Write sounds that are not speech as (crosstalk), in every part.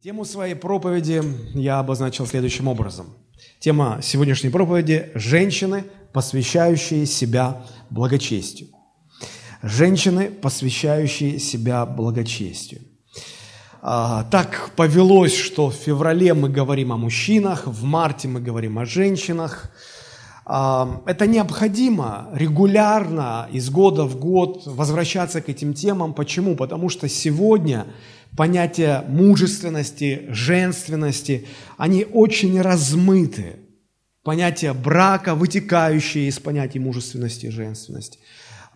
Тему своей проповеди я обозначил следующим образом. Тема сегодняшней проповеди – женщины, посвящающие себя благочестию. Женщины, посвящающие себя благочестию. А, так повелось, что в феврале мы говорим о мужчинах, в марте мы говорим о женщинах. А, это необходимо регулярно, из года в год возвращаться к этим темам. Почему? Потому что сегодня – понятия мужественности, женственности, они очень размыты. Понятие брака, вытекающее из понятий мужественности и женственности.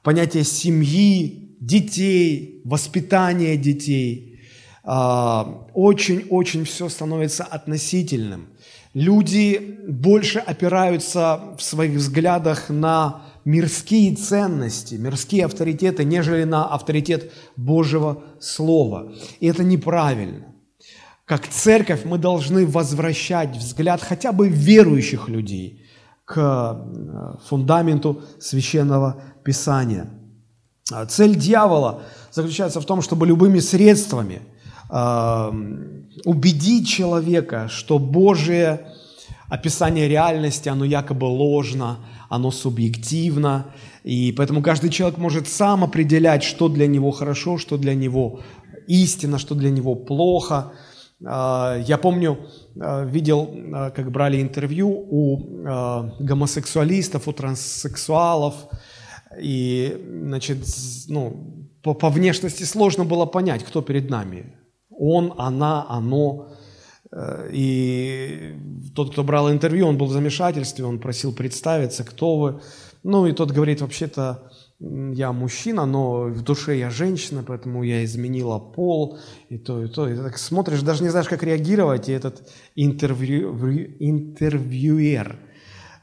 Понятие семьи, детей, воспитания детей. А, очень-очень все становится относительным. Люди больше опираются в своих взглядах на мирские ценности, мирские авторитеты, нежели на авторитет Божьего Слова. И это неправильно. Как церковь мы должны возвращать взгляд хотя бы верующих людей к э, фундаменту священного писания. Цель дьявола заключается в том, чтобы любыми средствами э, убедить человека, что Божие описание реальности, оно якобы ложно, оно субъективно, и поэтому каждый человек может сам определять, что для него хорошо, что для него истина, что для него плохо. А, я помню, а, видел, а, как брали интервью у гомосексуалистов, у транссексуалов, и, значит, ну, по, по внешности сложно было понять, кто перед нами. Он, она, оно. Э, и тот, кто брал интервью, он был в замешательстве, он просил представиться, кто вы. Ну и тот говорит, вообще-то я мужчина, но в душе я женщина, поэтому я изменила пол, и то, и то. И ты так смотришь, даже не знаешь, как реагировать, и этот интервью, интервьюер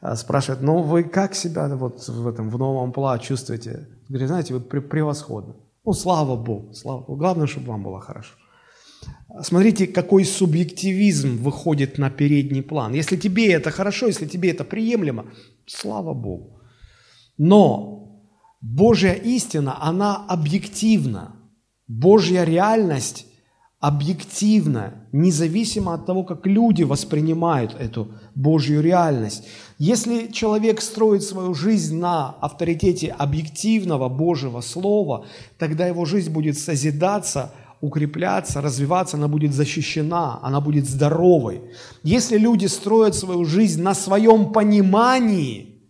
э, спрашивает, ну вы как себя вот в этом, в новом пла чувствуете? Говорит, знаете, вы превосходно. Ну, слава Богу, слава Богу. Главное, чтобы вам было хорошо. Смотрите, какой субъективизм выходит на передний план. Если тебе это хорошо, если тебе это приемлемо, слава Богу. Но Божья истина, она объективна. Божья реальность объективна, независимо от того, как люди воспринимают эту Божью реальность. Если человек строит свою жизнь на авторитете объективного Божьего Слова, тогда его жизнь будет созидаться – укрепляться, развиваться, она будет защищена, она будет здоровой. Если люди строят свою жизнь на своем понимании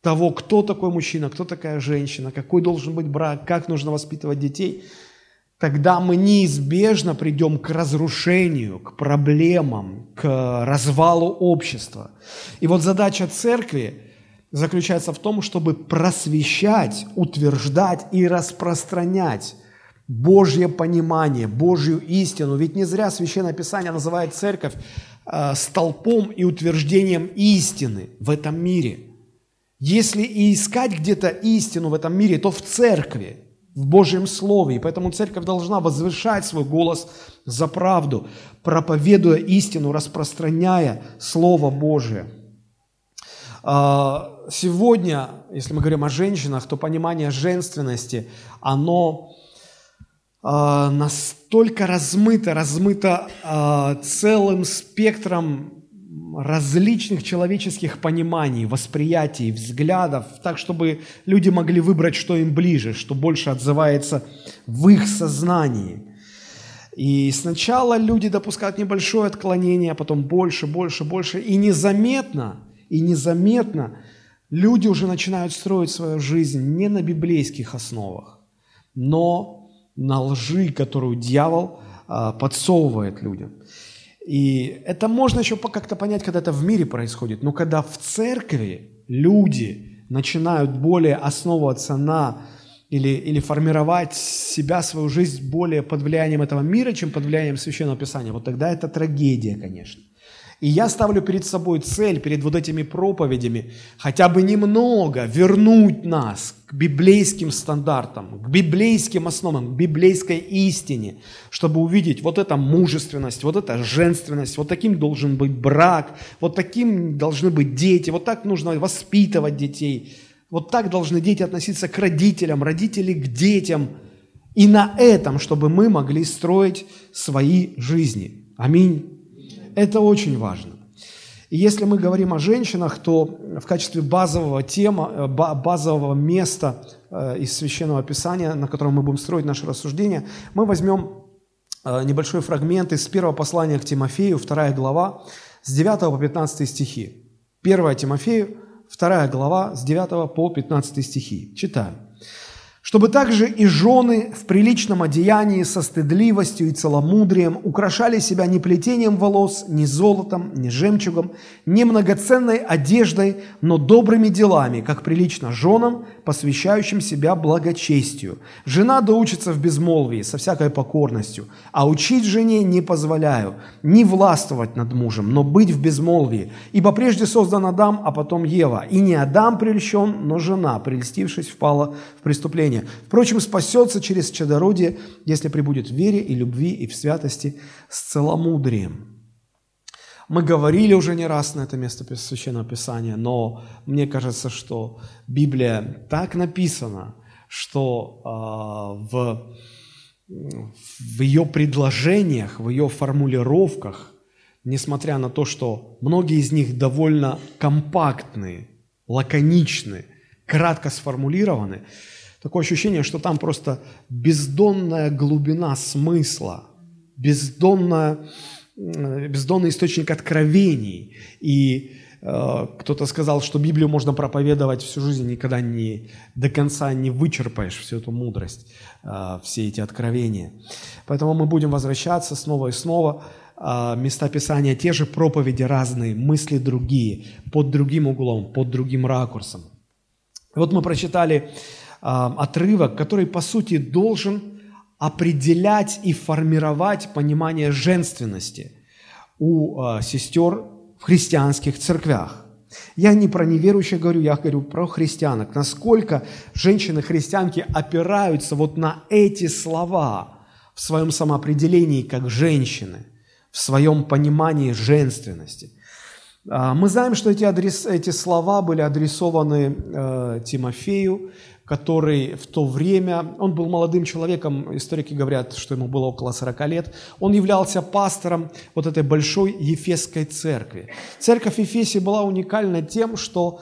того, кто такой мужчина, кто такая женщина, какой должен быть брак, как нужно воспитывать детей, тогда мы неизбежно придем к разрушению, к проблемам, к развалу общества. И вот задача церкви заключается в том, чтобы просвещать, утверждать и распространять Божье понимание, Божью истину. Ведь не зря Священное Писание называет церковь э, столпом и утверждением истины в этом мире. Если и искать где-то истину в этом мире, то в церкви, в Божьем Слове. И поэтому церковь должна возвышать свой голос за правду, проповедуя истину, распространяя Слово Божие. А, сегодня, если мы говорим о женщинах, то понимание женственности, оно э, настолько размыто, размыто э, целым спектром различных человеческих пониманий, восприятий, взглядов, так, чтобы люди могли выбрать, что им ближе, что больше отзывается в их сознании. И сначала люди допускают небольшое отклонение, а потом больше, больше, больше. И незаметно, и незаметно люди уже начинают строить свою жизнь не на библейских основах, но на лжи, которую дьявол а, подсовывает людям. И это можно еще как-то понять, когда это в мире происходит. Но когда в церкви люди начинают более основываться на или, или формировать себя, свою жизнь более под влиянием этого мира, чем под влиянием Священного Писания, вот тогда это трагедия, конечно. И я ставлю перед собой цель, перед вот этими проповедями, хотя бы немного вернуть нас к библейским стандартам, к библейским основам, к библейской истине, чтобы увидеть вот эта мужественность, вот эта женственность, вот таким должен быть брак, вот таким должны быть дети, вот так нужно воспитывать детей, вот так должны дети относиться к родителям, родители к детям. И на этом, чтобы мы могли строить свои жизни – Аминь. Это очень важно. И если мы говорим о женщинах, то в качестве базового тема, э, базового места э, из Священного Писания, на котором мы будем строить наше рассуждение, мы возьмем э, небольшой фрагмент из первого послания к Тимофею, вторая глава, с 9 по 15 стихи. 1 Тимофею, вторая глава, с 9 по 15 стихи. Читаем чтобы также и жены в приличном одеянии со стыдливостью и целомудрием украшали себя не плетением волос, не золотом, не жемчугом, не многоценной одеждой, но добрыми делами, как прилично женам, посвящающим себя благочестию. Жена доучится в безмолвии, со всякой покорностью, а учить жене не позволяю, не властвовать над мужем, но быть в безмолвии. Ибо прежде создан Адам, а потом Ева. И не Адам прельщен, но жена, прельстившись, впала в преступление спасения. Впрочем, спасется через чадородие, если прибудет в вере и любви и в святости с целомудрием. Мы говорили уже не раз на это место Священного Писания, но мне кажется, что Библия так написана, что э, в, в ее предложениях, в ее формулировках, несмотря на то, что многие из них довольно компактные, лаконичны, кратко сформулированы, Такое ощущение, что там просто бездонная глубина смысла, бездонная, бездонный источник откровений. И э, кто-то сказал, что Библию можно проповедовать всю жизнь, никогда не до конца не вычерпаешь всю эту мудрость, э, все эти откровения. Поэтому мы будем возвращаться снова и снова. Э, места Писания те же, проповеди разные, мысли другие, под другим углом, под другим ракурсом. Вот мы прочитали отрывок, который, по сути, должен определять и формировать понимание женственности у а, сестер в христианских церквях. Я не про неверующих говорю, я говорю про христианок. Насколько женщины-христианки опираются вот на эти слова в своем самоопределении как женщины, в своем понимании женственности. А, мы знаем, что эти, адрес, эти слова были адресованы э, Тимофею, который в то время, он был молодым человеком, историки говорят, что ему было около 40 лет, он являлся пастором вот этой большой Ефесской церкви. Церковь Ефесии была уникальна тем, что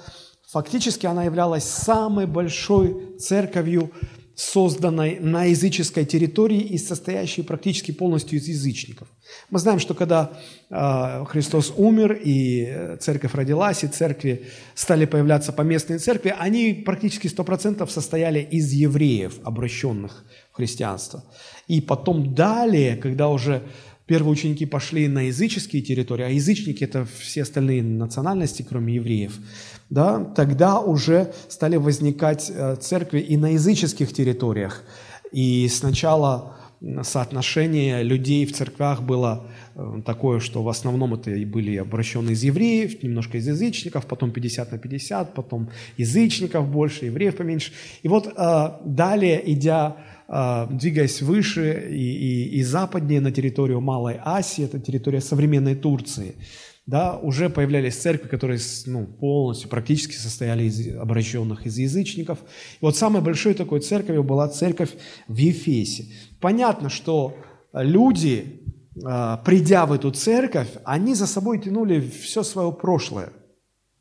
фактически она являлась самой большой церковью созданной на языческой территории и состоящей практически полностью из язычников. Мы знаем, что когда э, Христос умер, и церковь родилась, и церкви стали появляться поместные церкви, они практически 100% состояли из евреев, обращенных в христианство. И потом далее, когда уже первые ученики пошли на языческие территории, а язычники – это все остальные национальности, кроме евреев – да, тогда уже стали возникать э, церкви и на языческих территориях. И сначала соотношение людей в церквях было э, такое, что в основном это и были обращенные из евреев, немножко из язычников, потом 50 на 50, потом язычников больше, евреев поменьше. И вот э, далее, идя, двигаясь выше и, и, и западнее на территорию Малой Асии, это территория современной Турции – да, уже появлялись церкви, которые ну, полностью, практически состояли из обращенных, из язычников. И вот самой большой такой церковью была церковь в Ефесе. Понятно, что люди, а, придя в эту церковь, они за собой тянули все свое прошлое,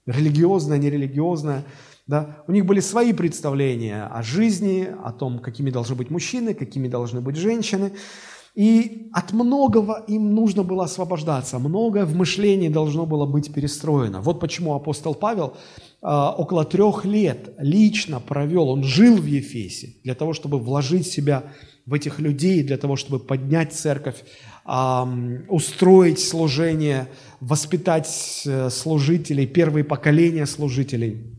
религиозное, нерелигиозное, да? У них были свои представления о жизни, о том, какими должны быть мужчины, какими должны быть женщины. И от многого им нужно было освобождаться, многое в мышлении должно было быть перестроено. Вот почему апостол Павел э, около трех лет лично провел, он жил в Ефесе для того, чтобы вложить себя в этих людей, для того, чтобы поднять церковь, э, устроить служение, воспитать э, служителей, первые поколения служителей –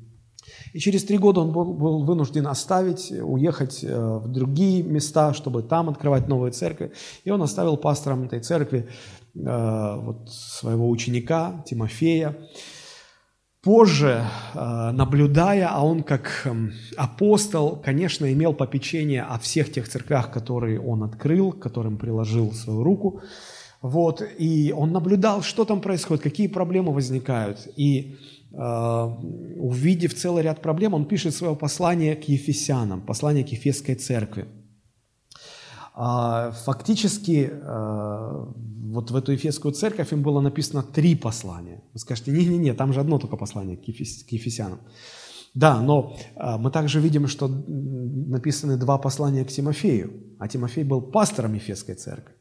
и через три года он был, был вынужден оставить, уехать э, в другие места, чтобы там открывать новые церкви. И он оставил пастором этой церкви э, вот, своего ученика Тимофея. Позже, э, наблюдая, а он как эм, апостол, конечно, имел попечение о всех тех церквях, которые он открыл, которым приложил свою руку. Вот, и он наблюдал, что там происходит, какие проблемы возникают. И увидев целый ряд проблем, он пишет свое послание к Ефесянам, послание к Ефесской церкви. А, фактически а, вот в эту Ефесскую церковь им было написано три послания. Вы скажете, не-не-не, там же одно только послание к, к Ефесянам. Да, но а, мы также видим, что написаны два послания к Тимофею, а Тимофей был пастором Ефесской церкви.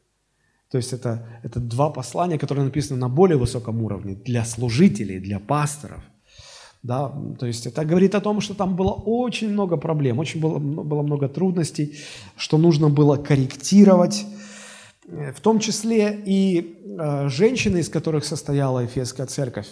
То есть это, это два послания, которые написаны на более высоком уровне для служителей, для пасторов. Да, то есть это говорит о том, что там было очень много проблем, очень было, было много трудностей, что нужно было корректировать, э, в том числе и э, женщины, из которых состояла Ефесская церковь,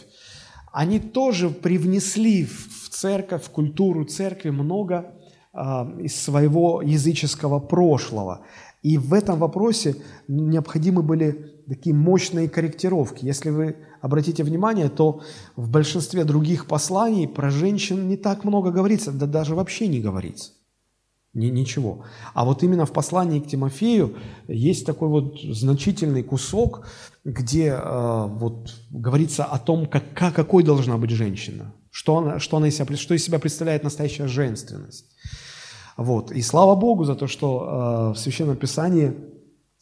они тоже привнесли в церковь, в культуру церкви много из своего языческого прошлого. И в этом вопросе необходимы были такие мощные корректировки. Если вы обратите внимание, то в большинстве других посланий про женщин не так много говорится, да даже вообще не говорится. Ни, ничего. А вот именно в послании к Тимофею есть такой вот значительный кусок, где э, вот говорится о том, как, какой должна быть женщина, что она, что, она из себя, что из себя представляет настоящая женственность. Вот. И слава Богу за то, что э, в Священном Писании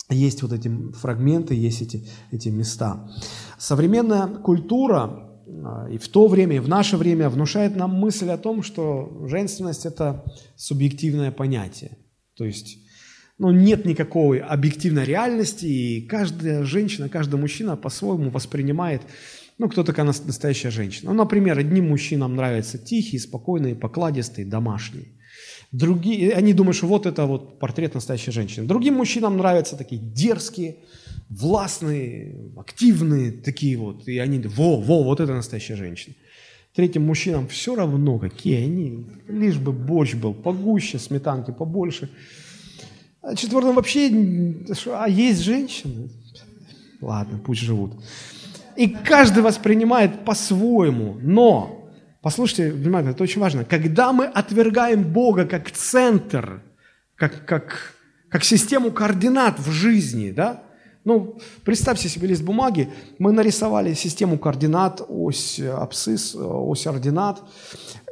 есть вот эти фрагменты, есть эти, эти места. Современная культура э, и в то время, и в наше время внушает нам мысль о том, что женственность – это субъективное понятие. То есть ну, нет никакой объективной реальности, и каждая женщина, каждый мужчина по-своему воспринимает, ну, кто такая настоящая женщина. Ну, например, одним мужчинам нравятся тихие, спокойные, покладистые, домашние. Другие, они думают, что вот это вот портрет настоящей женщины. Другим мужчинам нравятся такие дерзкие, властные, активные такие вот. И они, во, во, вот это настоящая женщина. Третьим мужчинам все равно, какие они, лишь бы борщ был погуще, сметанки побольше. А четвертым вообще, а есть женщины? Ладно, пусть живут. И каждый воспринимает по-своему, но Послушайте внимательно, это очень важно. Когда мы отвергаем Бога как центр, как, как, как систему координат в жизни, да, ну, представьте себе лист бумаги, мы нарисовали систему координат, ось абсцисс, ось ординат,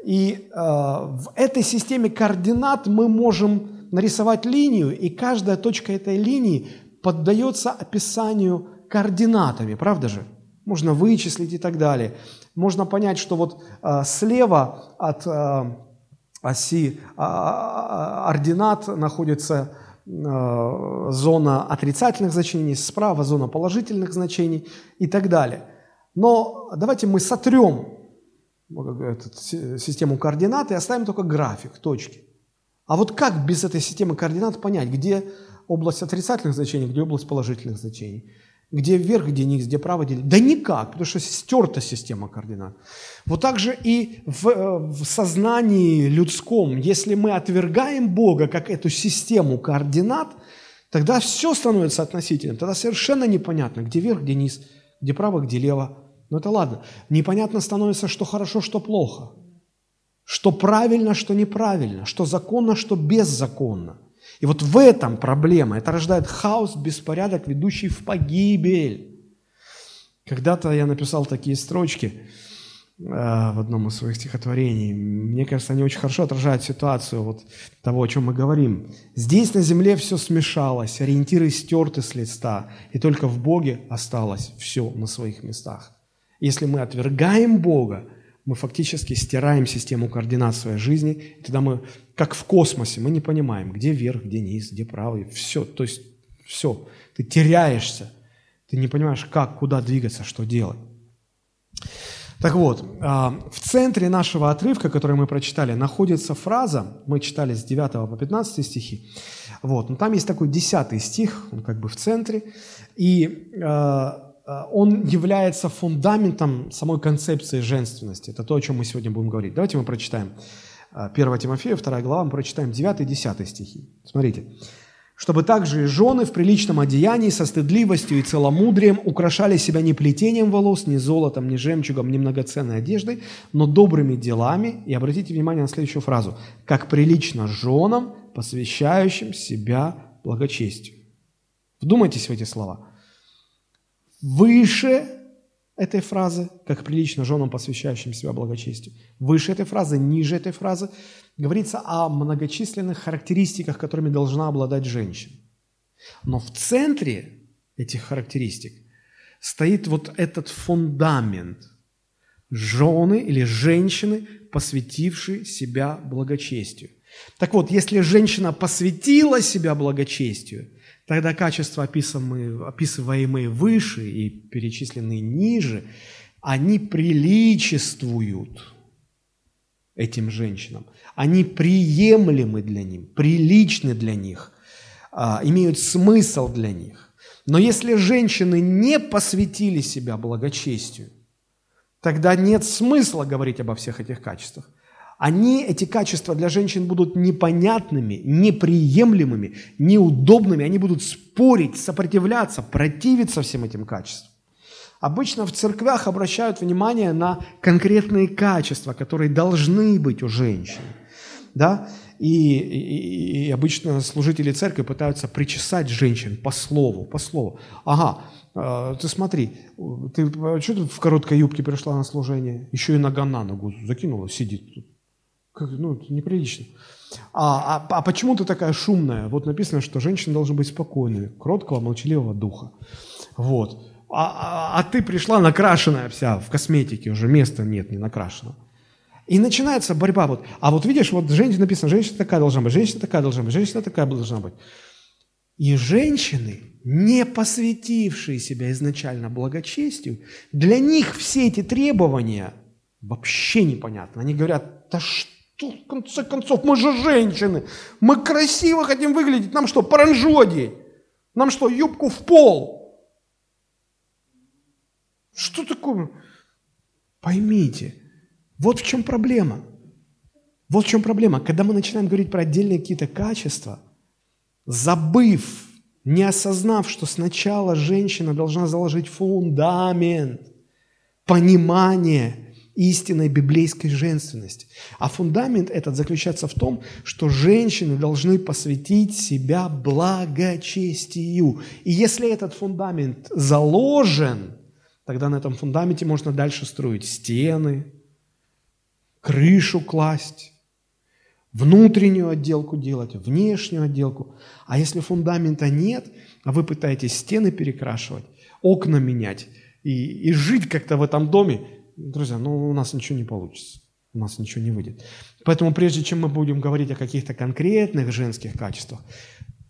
и э, в этой системе координат мы можем нарисовать линию, и каждая точка этой линии поддается описанию координатами, правда же? Можно вычислить и так далее можно понять, что вот э, слева от э, оси э, ординат находится зона отрицательных значений, справа зона положительных значений и так далее. Но давайте мы сотрем эту систему координат и оставим только график, точки. А вот как без этой системы координат понять, где область отрицательных значений, где область положительных значений? Где вверх, где низ, где право, где... Да никак, потому что стерта система координат. Вот так же и в, э, в сознании людском, если мы отвергаем Бога как эту систему координат, тогда все становится относительным. Тогда совершенно непонятно, где вверх, где низ, где право, где лево. Но это ладно. Непонятно становится, что хорошо, что плохо. Что правильно, что неправильно. Что законно, что беззаконно. И вот в этом проблема. Это рождает хаос, беспорядок, ведущий в погибель. Когда-то я написал такие строчки э, в одном из своих стихотворений. Мне кажется, они очень хорошо отражают ситуацию вот того, о чем мы говорим. Здесь на земле все смешалось, ориентиры стерты с листа, и только в Боге осталось все на своих местах. Если мы отвергаем Бога, мы фактически стираем систему координат своей жизни, и тогда мы, как в космосе, мы не понимаем, где вверх, где низ, где правый, все, то есть все, ты теряешься, ты не понимаешь, как, куда двигаться, что делать. Так вот, а, в центре нашего отрывка, который мы прочитали, находится фраза, мы читали с 9 по 15 стихи, вот, но там есть такой 10 стих, он как бы в центре, и а, он является фундаментом самой концепции женственности. Это то, о чем мы сегодня будем говорить. Давайте мы прочитаем 1 э, Тимофея, 2 глава, мы прочитаем 9 и 10 стихи. Смотрите. «Чтобы также и жены в приличном одеянии со стыдливостью и целомудрием украшали себя не плетением волос, не золотом, не жемчугом, не многоценной одеждой, но добрыми делами». И обратите внимание на следующую фразу. «Как прилично женам, посвящающим себя благочестию». Вдумайтесь в эти слова – выше этой фразы, как прилично женам, посвящающим себя благочестию. Выше этой фразы, ниже этой фразы говорится о многочисленных характеристиках, которыми должна обладать женщина. Но в центре этих характеристик стоит вот этот фундамент жены или женщины, посвятившие себя благочестию. Так вот, если женщина посвятила себя благочестию, тогда качества, описываемые, описываемые выше и перечисленные ниже, они приличествуют этим женщинам. Они приемлемы для них, приличны для них, а, имеют смысл для них. Но если женщины не посвятили себя благочестию, тогда нет смысла говорить обо всех этих качествах. Они, эти качества для женщин будут непонятными, неприемлемыми, неудобными, они будут спорить, сопротивляться, противиться всем этим качествам. Обычно в церквях обращают внимание на конкретные качества, которые должны быть у женщин. Да? И, и, и обычно служители церкви пытаются причесать женщин по слову, по слову. Ага, э, ты смотри, ты что ты в короткой юбке пришла на служение? Еще и нога на ногу закинула, сидит тут. Как, ну, неприлично. А, а, а почему ты такая шумная? Вот написано, что женщины должны быть спокойными, кроткого, молчаливого духа. Вот а, а, а ты пришла накрашенная вся в косметике, уже места нет, не накрашена. И начинается борьба. Вот. А вот видишь, вот женщина написано, женщина такая должна быть, женщина такая должна быть, женщина такая должна быть. И женщины, не посвятившие себя изначально благочестию, для них все эти требования вообще непонятны. Они говорят, да что, в конце концов, мы же женщины, мы красиво хотим выглядеть, нам что, паранжу одеть? Нам что, юбку в пол? Что такое? Поймите, вот в чем проблема. Вот в чем проблема. Когда мы начинаем говорить про отдельные какие-то качества, забыв, не осознав, что сначала женщина должна заложить фундамент, понимание истинной библейской женственности. А фундамент этот заключается в том, что женщины должны посвятить себя благочестию. И если этот фундамент заложен – Тогда на этом фундаменте можно дальше строить стены, крышу класть, внутреннюю отделку делать, внешнюю отделку. А если фундамента нет, а вы пытаетесь стены перекрашивать, окна менять и, и жить как-то в этом доме, друзья, ну у нас ничего не получится, у нас ничего не выйдет. Поэтому прежде чем мы будем говорить о каких-то конкретных женских качествах,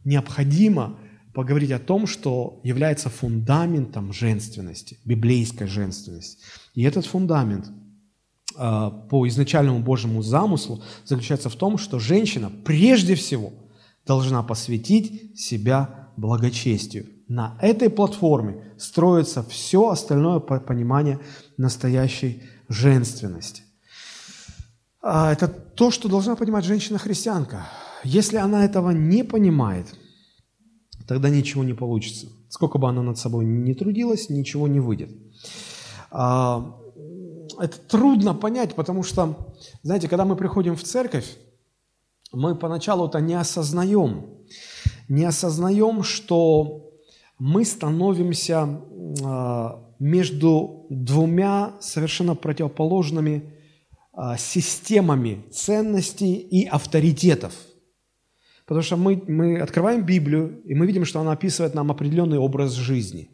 необходимо поговорить о том, что является фундаментом женственности, библейской женственности. И этот фундамент а, по изначальному Божьему замыслу заключается в том, что женщина прежде всего должна посвятить себя благочестию. На этой платформе строится все остальное понимание настоящей женственности. А, это то, что должна понимать женщина-христианка. Если она этого не понимает – тогда ничего не получится. Сколько бы она над собой не трудилась, ничего не выйдет. А, это трудно понять, потому что, знаете, когда мы приходим в церковь, мы поначалу это не осознаем. Не осознаем, что мы становимся а, между двумя совершенно противоположными а, системами ценностей и авторитетов – Потому что мы, мы открываем Библию, и мы видим, что она описывает нам определенный образ жизни,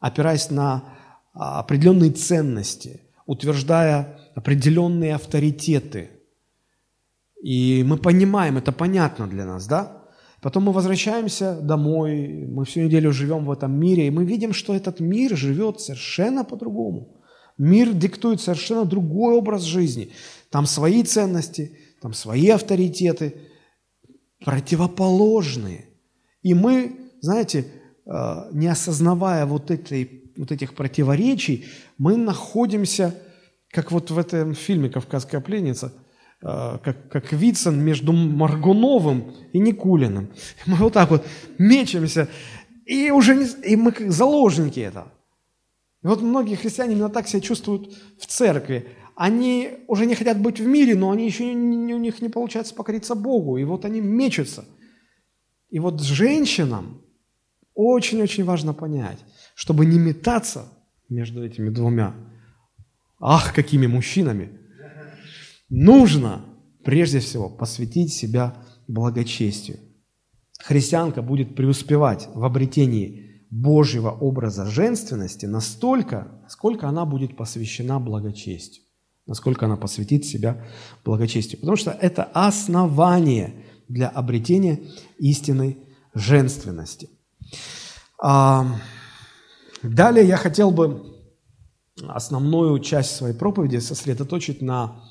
опираясь на а, определенные ценности, утверждая определенные авторитеты. И мы понимаем, это понятно для нас, да? Потом мы возвращаемся домой, мы всю неделю живем в этом мире, и мы видим, что этот мир живет совершенно по-другому. Мир диктует совершенно другой образ жизни. Там свои ценности, там свои авторитеты – противоположные. И мы, знаете, э, не осознавая вот, этой, вот этих противоречий, мы находимся, как вот в этом фильме «Кавказская пленница», как, как Вицин между Маргуновым и Никулиным. (laughs) Мы вот так вот мечемся, и уже не, и мы как заложники этого. И вот многие христиане именно так себя чувствуют в церкви они уже не хотят быть в мире, но они еще не, у них не получается покориться Богу, и вот они мечутся. И вот женщинам очень-очень важно понять, чтобы не метаться между этими двумя, ах, какими мужчинами, нужно прежде всего посвятить себя благочестию. христианка будет преуспевать в обретении Божьего образа женственности настолько, насколько она будет посвящена благочестию, насколько она посвятит себя благочестию. Потому что это основание для обретения истинной женственности. А, далее я хотел бы основную часть своей проповеди сосредоточить на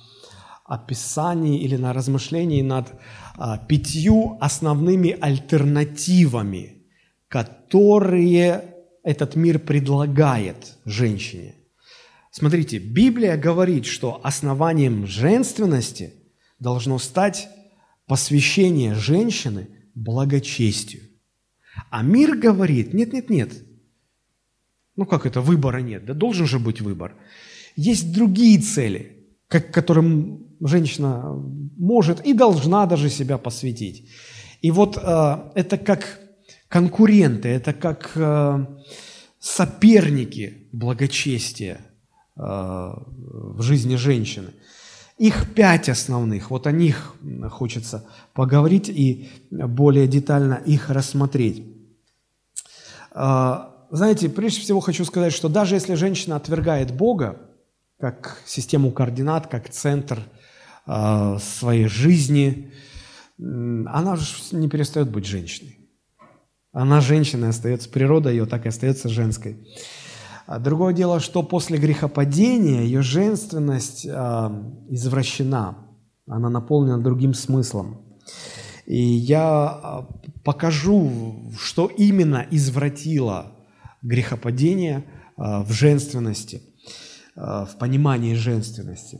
описании или на размышлении над а, пятью основными альтернативами, которые этот мир предлагает женщине. Смотрите, Библия говорит, что основанием женственности должно стать посвящение женщины благочестию. А мир говорит, нет-нет-нет, ну как это, выбора нет, да должен же быть выбор. Есть другие цели, к которым женщина может и должна даже себя посвятить. И вот э, это как конкуренты, это как э, соперники благочестия э, в жизни женщины. Их пять основных, вот о них хочется поговорить и более детально их рассмотреть. Э, знаете, прежде всего хочу сказать, что даже если женщина отвергает Бога, как систему координат, как центр своей жизни, она же не перестает быть женщиной. Она женщина, остается природа ее, так и остается женской. А другое дело, что после грехопадения ее женственность э, извращена, она наполнена другим смыслом. И я а, покажу, что именно извратило грехопадение в женственности, в понимании женственности.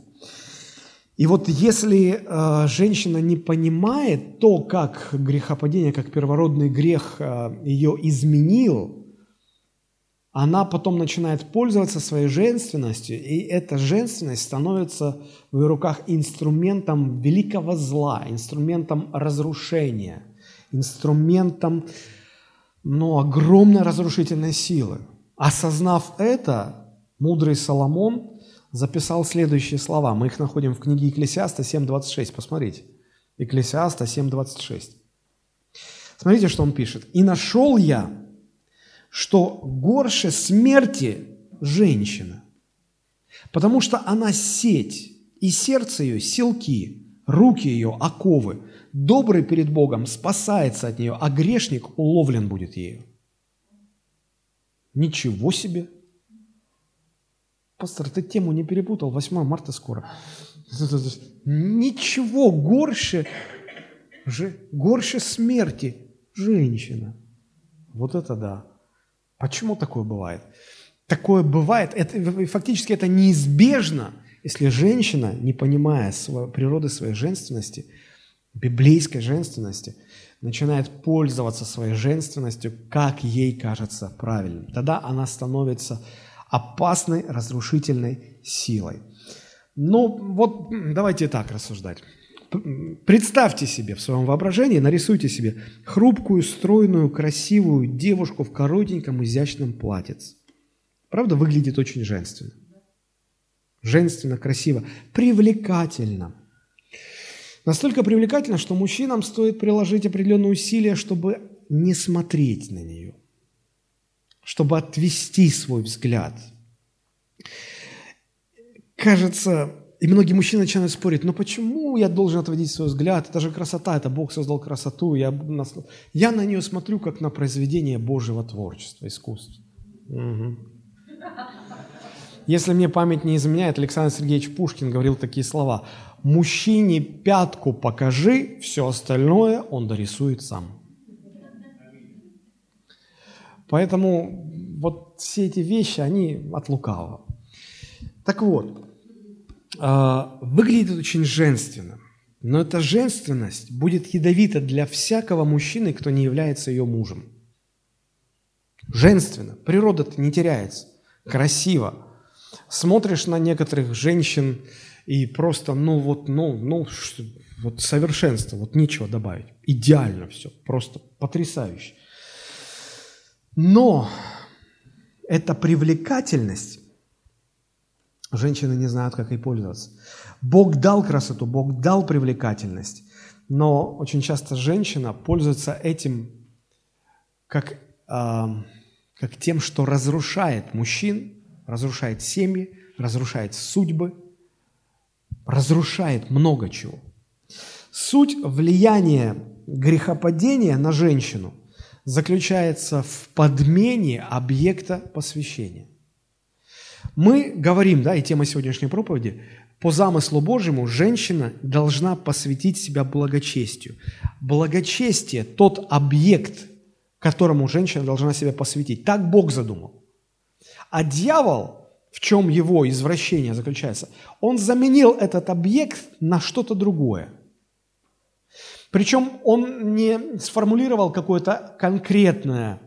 И вот если э, женщина не понимает то, как грехопадение, как первородный грех э, ее изменил, она потом начинает пользоваться своей женственностью, и эта женственность становится в ее руках инструментом великого зла, инструментом разрушения, инструментом ну, огромной разрушительной силы. Осознав это, мудрый Соломон записал следующие слова. Мы их находим в книге Екклесиаста 7.26. Посмотрите. Екклесиаста 7.26. Смотрите, что он пишет. «И нашел я, что горше смерти женщина, потому что она сеть, и сердце ее силки, руки ее оковы. Добрый перед Богом спасается от нее, а грешник уловлен будет ею». Ничего себе! Пастор, ты тему не перепутал, 8 марта скоро. Ничего горше, горше смерти женщина. Вот это да. Почему такое бывает? Такое бывает, это, фактически это неизбежно, если женщина, не понимая своей, природы своей женственности, библейской женственности, начинает пользоваться своей женственностью, как ей кажется правильным. Тогда она становится опасной, разрушительной силой. Ну, вот давайте так рассуждать. Представьте себе в своем воображении, нарисуйте себе хрупкую, стройную, красивую девушку в коротеньком, изящном платьице. Правда, выглядит очень женственно. Женственно, красиво, привлекательно. Настолько привлекательно, что мужчинам стоит приложить определенные усилия, чтобы не смотреть на нее – чтобы отвести свой взгляд. Кажется, и многие мужчины начинают спорить, но почему я должен отводить свой взгляд? Это же красота, это Бог создал красоту. Я, я на нее смотрю, как на произведение Божьего творчества, искусства. Угу. Если мне память не изменяет, Александр Сергеевич Пушкин говорил такие слова. «Мужчине пятку покажи, все остальное он дорисует сам». Поэтому вот все эти вещи, они от лукавого. Так вот, а, выглядит очень женственно, но эта женственность будет ядовита для всякого мужчины, кто не является ее мужем. Женственно, природа-то не теряется, красиво. Смотришь на некоторых женщин и просто, ну вот, ну, ну, вот совершенство, вот нечего добавить. Идеально все, просто потрясающе. Но эта привлекательность, женщины не знают, как ей пользоваться. Бог дал красоту, Бог дал привлекательность. но очень часто женщина пользуется этим как, э, как тем, что разрушает мужчин, разрушает семьи, разрушает судьбы, разрушает много чего. Суть влияния грехопадения на женщину заключается в подмене объекта посвящения. Мы говорим, да, и тема сегодняшней проповеди, по замыслу Божьему женщина должна посвятить себя благочестию. Благочестие – тот объект, которому женщина должна себя посвятить. Так Бог задумал. А дьявол, в чем его извращение заключается, он заменил этот объект на что-то другое. Причем он не сформулировал какое-то конкретное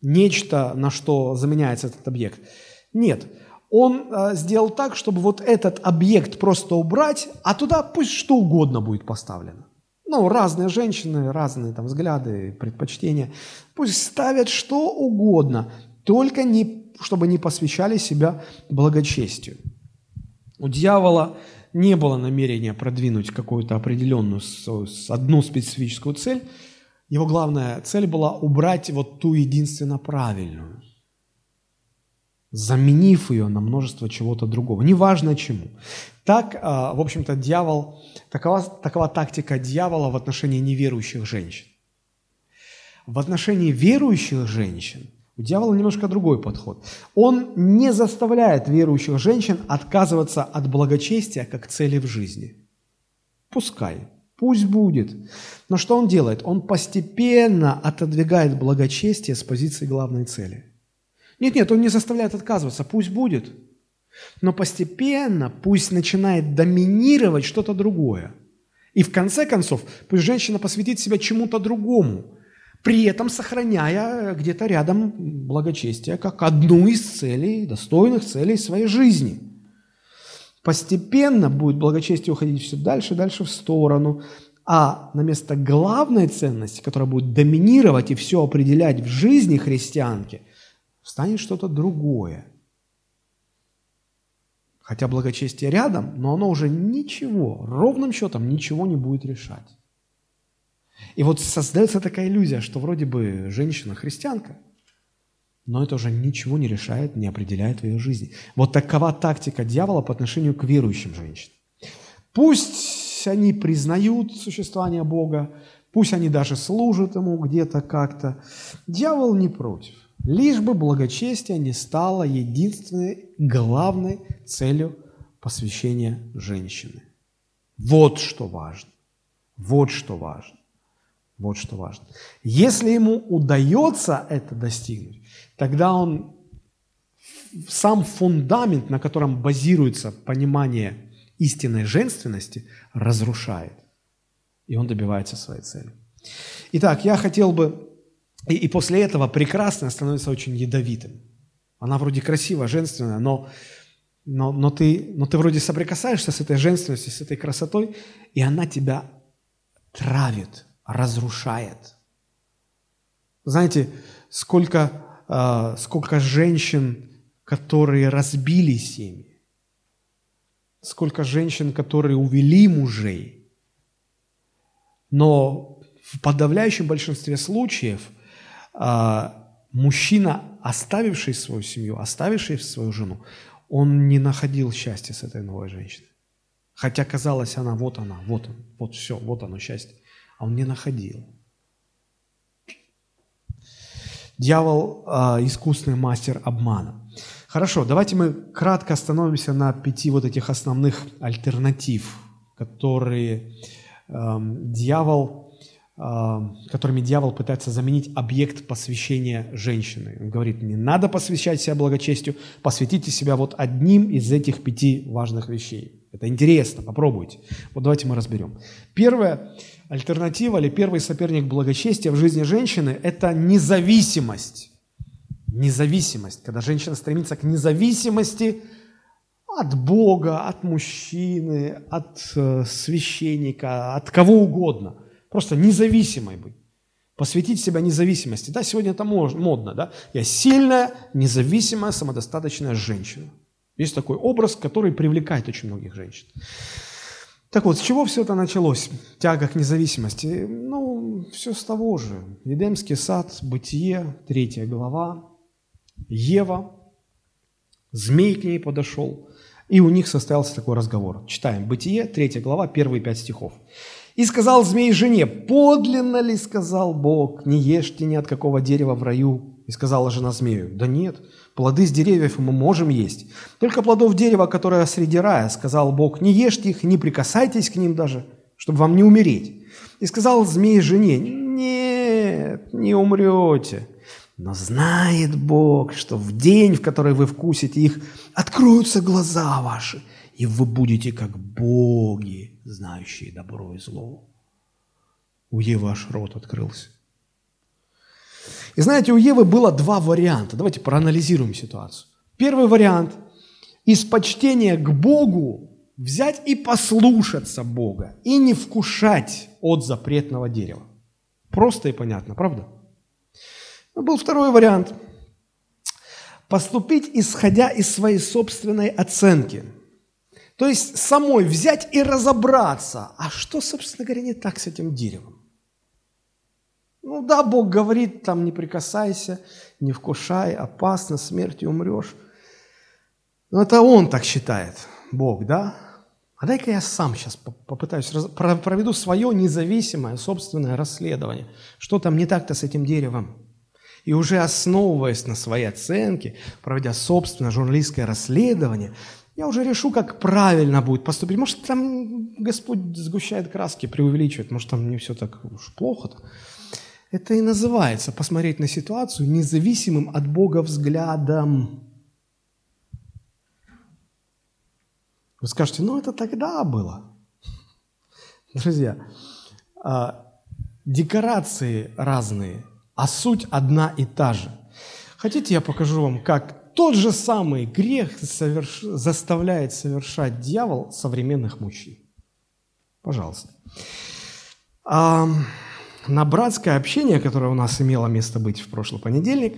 нечто, на что заменяется этот объект. Нет, он э, сделал так, чтобы вот этот объект просто убрать, а туда пусть что угодно будет поставлено. Ну, разные женщины, разные там взгляды, предпочтения. Пусть ставят что угодно, только не, чтобы не посвящали себя благочестию. У дьявола не было намерения продвинуть какую-то определенную, одну специфическую цель. Его главная цель была убрать вот ту единственно правильную, заменив ее на множество чего-то другого, неважно чему. Так, а, в общем-то, дьявол, такова, такова тактика дьявола в отношении неверующих женщин. В отношении верующих женщин – у дьявола немножко другой подход. Он не заставляет верующих женщин отказываться от благочестия как цели в жизни. Пускай, пусть будет. Но что он делает? Он постепенно отодвигает благочестие с позиции главной цели. Нет-нет, он не заставляет отказываться, пусть будет. Но постепенно пусть начинает доминировать что-то другое. И в конце концов, пусть женщина посвятит себя чему-то другому – при этом сохраняя где-то рядом благочестие как одну из целей, достойных целей своей жизни. Постепенно будет благочестие уходить все дальше и дальше в сторону, а на место главной ценности, которая будет доминировать и все определять в жизни христианки, станет что-то другое. Хотя благочестие рядом, но оно уже ничего, ровным счетом ничего не будет решать. И вот создается такая иллюзия, что вроде бы женщина христианка, но это уже ничего не решает, не определяет в ее жизни. Вот такова тактика дьявола по отношению к верующим женщинам. Пусть они признают существование Бога, пусть они даже служат Ему где-то как-то. Дьявол не против. Лишь бы благочестие не стало единственной главной целью посвящения женщины. Вот что важно. Вот что важно. Вот что важно. Если ему удается это достигнуть, тогда он сам фундамент, на котором базируется понимание истинной женственности, разрушает. И он добивается своей цели. Итак, я хотел бы... И, и после этого прекрасная становится очень ядовитым. Она вроде красивая, женственная, но, но, но, ты, но ты вроде соприкасаешься с этой женственностью, с этой красотой, и она тебя травит – разрушает. Знаете, сколько, э, сколько женщин, которые разбили семьи, сколько женщин, которые увели мужей, но в подавляющем большинстве случаев э, мужчина, оставивший свою семью, оставивший свою жену, он не находил счастья с этой новой женщиной. Хотя казалось, она, вот она, вот он, вот все, вот оно счастье а он не находил. Дьявол а, – искусный мастер обмана. Хорошо, давайте мы кратко остановимся на пяти вот этих основных альтернатив, которые э, дьявол, э, которыми дьявол пытается заменить объект посвящения женщины. Он говорит, не надо посвящать себя благочестию, посвятите себя вот одним из этих пяти важных вещей. Это интересно, попробуйте. Вот давайте мы разберем. Первое Альтернатива или первый соперник благочестия в жизни женщины – это независимость. Независимость, когда женщина стремится к независимости от Бога, от мужчины, от э, священника, от кого угодно. Просто независимой быть. Посвятить себя независимости. Да, сегодня это модно, да? Я сильная, независимая, самодостаточная женщина. Есть такой образ, который привлекает очень многих женщин. Так вот, с чего все это началось? Тяга к независимости. Ну, все с того же. Едемский сад, Бытие, третья глава. Ева, змей к ней подошел, и у них состоялся такой разговор. Читаем Бытие, третья глава, первые пять стихов. «И сказал змей жене, подлинно ли, сказал Бог, не ешьте ни от какого дерева в раю, и сказала жена змею, да нет, плоды с деревьев мы можем есть. Только плодов дерева, которое среди рая, сказал Бог, не ешьте их, не прикасайтесь к ним даже, чтобы вам не умереть. И сказал змей жене, нет, не умрете. Но знает Бог, что в день, в который вы вкусите их, откроются глаза ваши, и вы будете как боги, знающие добро и зло. У Евы аж рот открылся. И знаете, у Евы было два варианта. Давайте проанализируем ситуацию. Первый вариант – из почтения к Богу взять и послушаться Бога, и не вкушать от запретного дерева. Просто и понятно, правда? Но был второй вариант – поступить, исходя из своей собственной оценки. То есть самой взять и разобраться, а что, собственно говоря, не так с этим деревом. Ну да, Бог говорит, там не прикасайся, не вкушай, опасно, смертью умрешь. Но это Он так считает, Бог, да? А дай-ка я сам сейчас попытаюсь, проведу свое независимое собственное расследование. Что там не так-то с этим деревом? И уже основываясь на своей оценке, проведя собственное журналистское расследование, я уже решу, как правильно будет поступить. Может, там Господь сгущает краски, преувеличивает, может, там не все так уж плохо-то. Это и называется посмотреть на ситуацию независимым от Бога взглядом. Вы скажете, ну это тогда было. Друзья, а, декорации разные, а суть одна и та же. Хотите, я покажу вам, как тот же самый грех соверш... заставляет совершать дьявол современных мужчин? Пожалуйста на братское общение, которое у нас имело место быть в прошлый понедельник,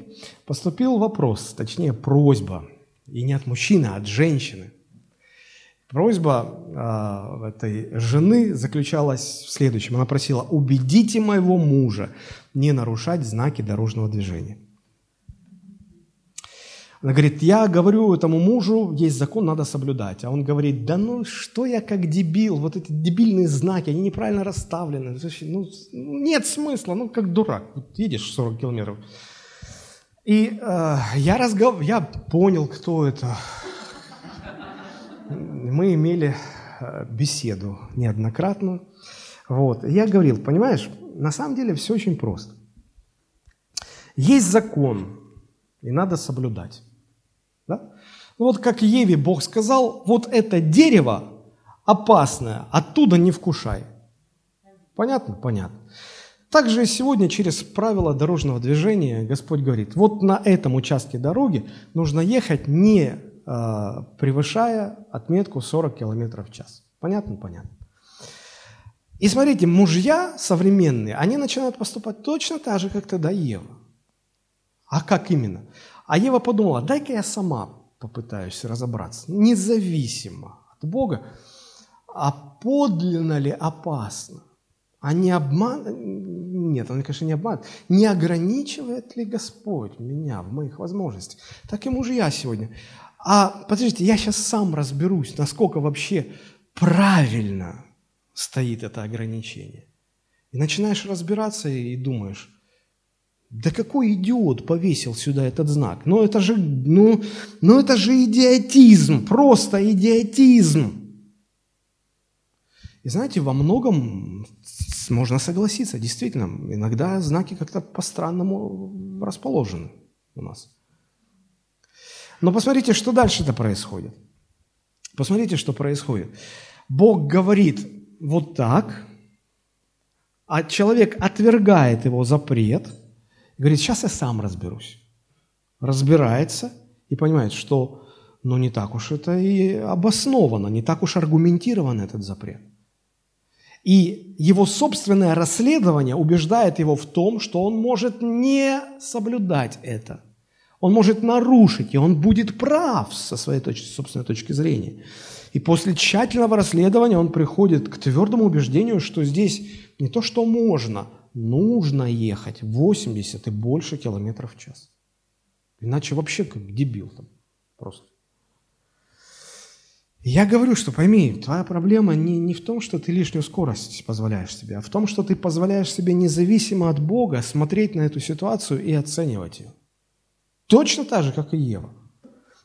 поступил вопрос, точнее просьба, и не от мужчины, а от женщины. Просьба э, этой жены заключалась в следующем. Она просила, убедите моего мужа не нарушать знаки дорожного движения. Она говорит, я говорю этому мужу, есть закон, надо соблюдать. А он говорит, да ну что я как дебил, вот эти дебильные знаки, они неправильно расставлены. Ну, нет смысла, ну как дурак. Вот едешь 40 километров. И э, я, разгов... я понял, кто это. Мы имели э, беседу неоднократно. Вот. Я говорил, понимаешь, на самом деле все очень просто. Есть закон, и надо соблюдать. Вот как Еве Бог сказал, вот это дерево опасное, оттуда не вкушай. Понятно? Понятно. Также сегодня через правила дорожного движения Господь говорит, вот на этом участке дороги нужно ехать не э, превышая отметку 40 км в час. Понятно? Понятно. И смотрите, мужья современные, они начинают поступать точно так же, как тогда Ева. А как именно? А Ева подумала, дай-ка я сама попытаюсь разобраться, независимо от Бога, а подлинно ли опасно? А не обман... Нет, он, конечно, не обманывает. Не ограничивает ли Господь меня в моих возможностях? Так и мужья сегодня. А, подождите, я сейчас сам разберусь, насколько вообще правильно стоит это ограничение. И начинаешь разбираться и думаешь, да какой идиот повесил сюда этот знак? Ну это же, ну, ну это же идиотизм, просто идиотизм. И знаете, во многом можно согласиться, действительно, иногда знаки как-то по-странному расположены у нас. Но посмотрите, что дальше-то происходит. Посмотрите, что происходит. Бог говорит вот так, а человек отвергает его запрет – говорит, сейчас я сам разберусь. Разбирается и понимает, что ну не так уж это и обосновано, не так уж аргументирован этот запрет. И его собственное расследование убеждает его в том, что он может не соблюдать это. Он может нарушить, и он будет прав со своей точки, собственной точки зрения. И после тщательного расследования он приходит к твердому убеждению, что здесь не то, что можно, нужно ехать 80 и больше километров в час. Иначе вообще как дебил там просто. Я говорю, что пойми, твоя проблема не, не в том, что ты лишнюю скорость позволяешь себе, а в том, что ты позволяешь себе независимо от Бога смотреть на эту ситуацию и оценивать ее. Точно так же, как и Ева.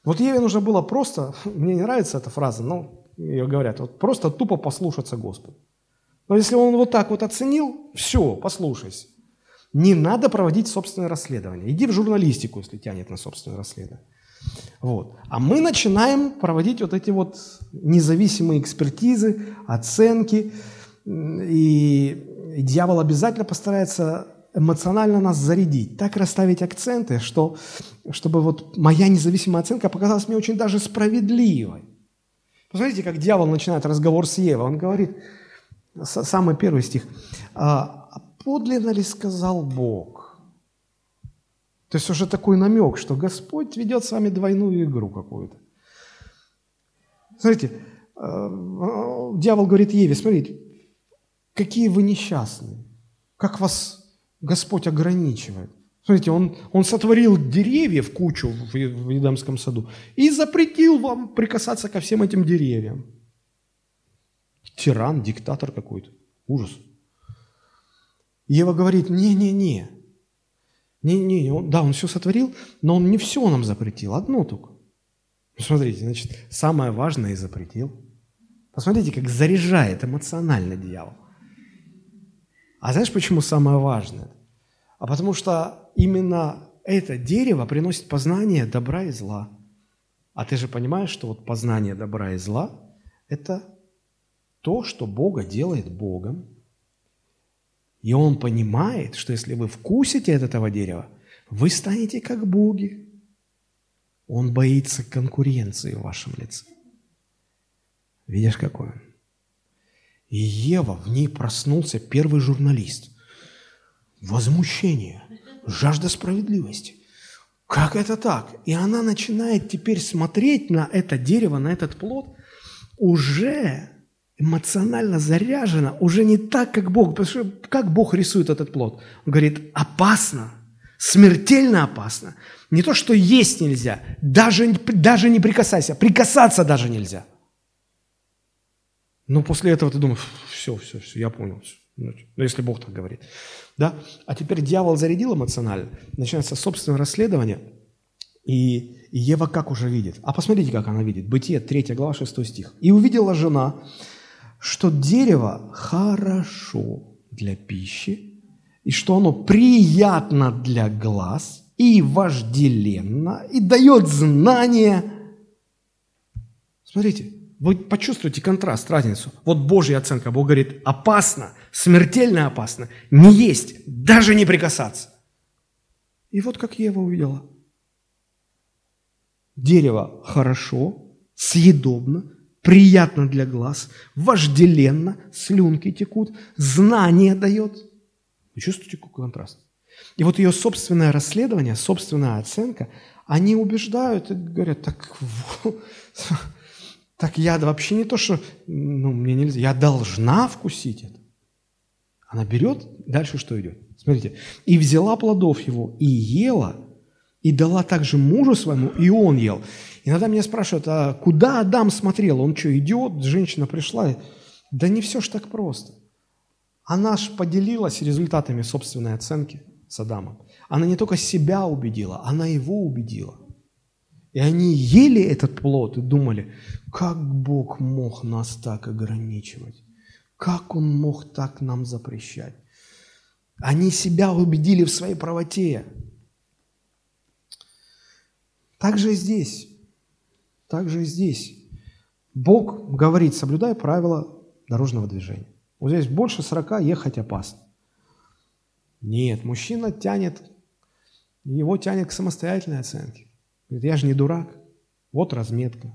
Вот Еве нужно было просто, (laughs) мне не нравится эта фраза, но ее говорят, вот просто тупо послушаться Господу. Но если он вот так вот оценил, все, послушайся. Не надо проводить собственное расследование. Иди в журналистику, если тянет на собственное расследование. Вот. А мы начинаем проводить вот эти вот независимые экспертизы, оценки, и дьявол обязательно постарается эмоционально нас зарядить, так расставить акценты, что, чтобы вот моя независимая оценка показалась мне очень даже справедливой. Посмотрите, как дьявол начинает разговор с Евой. Он говорит, самый первый стих, «А, «А подлинно ли сказал Бог? То есть уже такой намек, что Господь ведет с вами двойную игру какую-то. Смотрите, э, дьявол говорит Еве, смотрите, какие вы несчастные, как вас Господь ограничивает. Смотрите, он, он сотворил деревья в кучу в, в Едемском саду и запретил вам прикасаться ко всем этим деревьям. Тиран, диктатор какой-то. Ужас. Ева говорит, не-не-не. Не-не, он, да, он все сотворил, но он не все нам запретил, одно только. Смотрите, значит, самое важное и запретил. Посмотрите, как заряжает эмоционально дьявол. А знаешь, почему самое важное? А потому что именно это дерево приносит познание добра и зла. А ты же понимаешь, что вот познание добра и зла – это то, что Бога делает Богом. И Он понимает, что если вы вкусите от этого дерева, вы станете как боги. Он боится конкуренции в вашем лице. Видишь, какой он? И Ева, в ней проснулся первый журналист. Возмущение, жажда справедливости. Как это так? И она начинает теперь смотреть на это дерево, на этот плод, уже эмоционально заряжена, уже не так, как Бог. Потому что как Бог рисует этот плод? Он говорит, опасно, смертельно опасно. Не то, что есть нельзя, даже, даже не прикасайся, прикасаться даже нельзя – но после этого ты думаешь, все, все, все, я понял. Все. Ну, ну, если Бог так говорит. Да? А теперь дьявол зарядил эмоционально, начинается собственное расследование, и, Ева как уже видит? А посмотрите, как она видит. Бытие, 3 глава, 6 стих. «И увидела жена, что дерево хорошо для пищи, и что оно приятно для глаз, и вожделенно, и дает знание». Смотрите, вы почувствуете контраст, разницу. Вот Божья оценка. Бог говорит, опасно, смертельно опасно, не есть, даже не прикасаться. И вот как Ева увидела. Дерево хорошо, съедобно, приятно для глаз, вожделенно, слюнки текут, знание дает. Вы чувствуете, какой контраст? И вот ее собственное расследование, собственная оценка, они убеждают и говорят, так так я вообще не то, что ну, мне нельзя, я должна вкусить это. Она берет, дальше что идет? Смотрите, и взяла плодов его, и ела, и дала также мужу своему, и он ел. Иногда меня спрашивают, а куда Адам смотрел? Он что, идет? Женщина пришла? Да не все ж так просто. Она ж поделилась результатами собственной оценки с Адамом. Она не только себя убедила, она его убедила – и они ели этот плод и думали, как Бог мог нас так ограничивать? Как Он мог так нам запрещать? Они себя убедили в своей правоте. Так же и здесь. Так же и здесь. Бог говорит, соблюдай правила дорожного движения. Вот здесь больше 40 ехать опасно. Нет, мужчина тянет, его тянет к самостоятельной оценке. Говорит, я же не дурак. Вот разметка,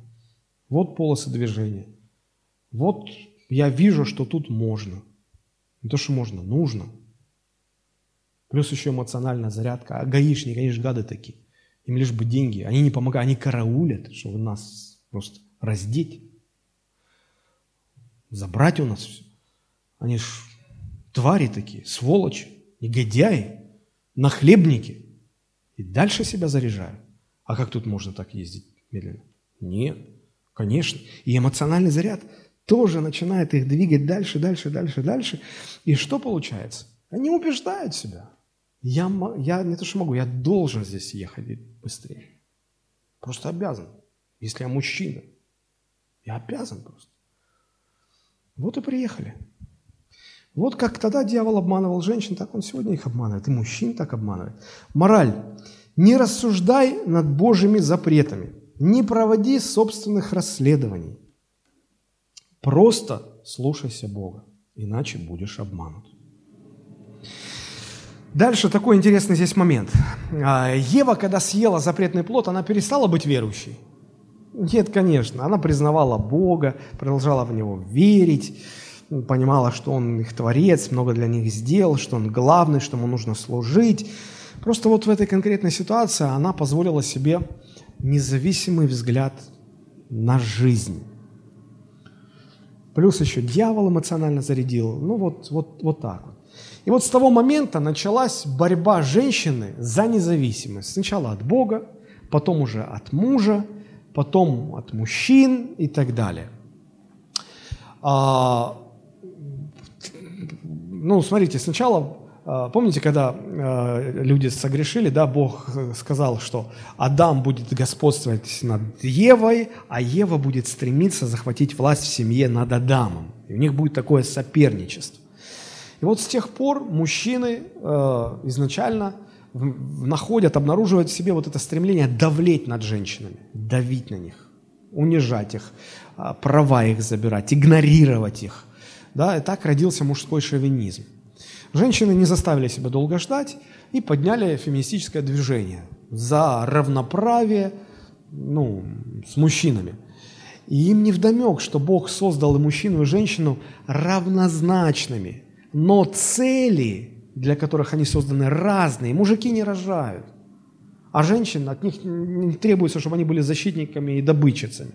вот полосы движения. Вот я вижу, что тут можно. Не то, что можно, нужно. Плюс еще эмоциональная зарядка. А гаишники, они гады такие. Им лишь бы деньги. Они не помогают, они караулят, чтобы нас просто раздеть. Забрать у нас все. Они ж твари такие, сволочи, негодяи, нахлебники. И дальше себя заряжают. А как тут можно так ездить медленно? Нет, конечно. И эмоциональный заряд тоже начинает их двигать дальше, дальше, дальше, дальше. И что получается? Они убеждают себя. Я, я не то, что могу, я должен здесь ехать быстрее. Просто обязан. Если я мужчина, я обязан просто. Вот и приехали. Вот как тогда дьявол обманывал женщин, так он сегодня их обманывает. И мужчин так обманывает. Мораль. Не рассуждай над Божьими запретами. Не проводи собственных расследований. Просто слушайся Бога, иначе будешь обманут. Дальше такой интересный здесь момент. А, Ева, когда съела запретный плод, она перестала быть верующей. Нет, конечно, она признавала Бога, продолжала в Него верить, понимала, что Он их Творец, много для них сделал, что Он главный, что Ему нужно служить. Просто вот в этой конкретной ситуации она позволила себе независимый взгляд на жизнь. Плюс еще дьявол эмоционально зарядил. Ну вот, вот, вот так вот. И вот с того момента началась борьба женщины за независимость. Сначала от Бога, потом уже от мужа, потом от мужчин и так далее. А, ну, смотрите, сначала, а, помните, когда а, люди согрешили, да, Бог сказал, что Адам будет господствовать над Евой, а Ева будет стремиться захватить власть в семье над Адамом. И у них будет такое соперничество. И вот с тех пор мужчины э, изначально находят, обнаруживают в себе вот это стремление давлеть над женщинами, давить на них, унижать их, э, права их забирать, игнорировать их. Да, и так родился мужской шовинизм. Женщины не заставили себя долго ждать и подняли феминистическое движение за равноправие ну, с мужчинами. И им не вдомек, что Бог создал и мужчину, и женщину равнозначными, но цели, для которых они созданы, разные. Мужики не рожают, а женщин от них не требуется, чтобы они были защитниками и добычицами.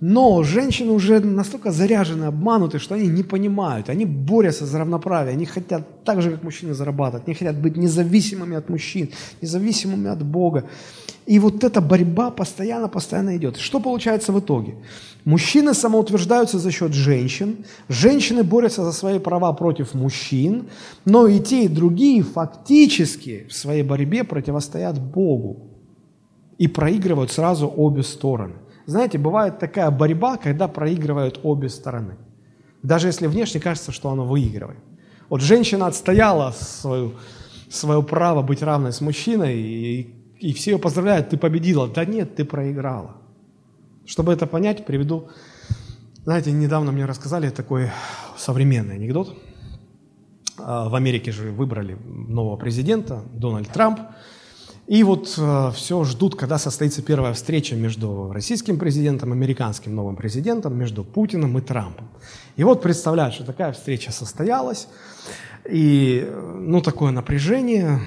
Но женщины уже настолько заряжены, обмануты, что они не понимают. Они борются за равноправие. Они хотят так же, как мужчины, зарабатывать. Они хотят быть независимыми от мужчин, независимыми от Бога. И вот эта борьба постоянно-постоянно идет. Что получается в итоге? Мужчины самоутверждаются за счет женщин, женщины борются за свои права против мужчин, но и те, и другие фактически в своей борьбе противостоят Богу и проигрывают сразу обе стороны. Знаете, бывает такая борьба, когда проигрывают обе стороны. Даже если внешне кажется, что она выигрывает. Вот женщина отстояла свою, свое право быть равной с мужчиной, и, и все ее поздравляют, ты победила. Да нет, ты проиграла. Чтобы это понять, приведу, знаете, недавно мне рассказали такой современный анекдот. А, в Америке же выбрали нового президента, Дональд Трамп. И вот э, все ждут, когда состоится первая встреча между российским президентом, американским новым президентом, между Путиным и Трампом. И вот представляют, что такая встреча состоялась, и ну такое напряжение,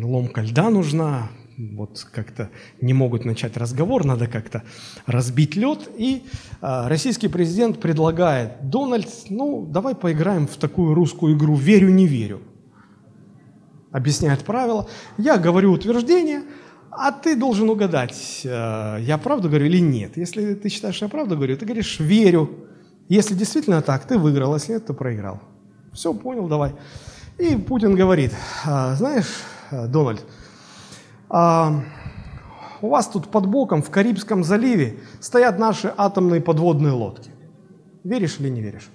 ломка льда нужна, вот как-то не могут начать разговор, надо как-то разбить лед. И э, российский президент предлагает, Дональд, ну давай поиграем в такую русскую игру «Верю, не верю» объясняет правила. Я говорю утверждение, а ты должен угадать, э, я правду говорю или нет. Если ты считаешь, что я правду говорю, ты говоришь «верю». Если действительно так, ты выиграл, если нет, то проиграл. Все, понял, давай. И Путин говорит, «А, знаешь, э, Дональд, а, у вас тут под боком в Карибском заливе стоят наши атомные подводные лодки. Веришь или не веришь?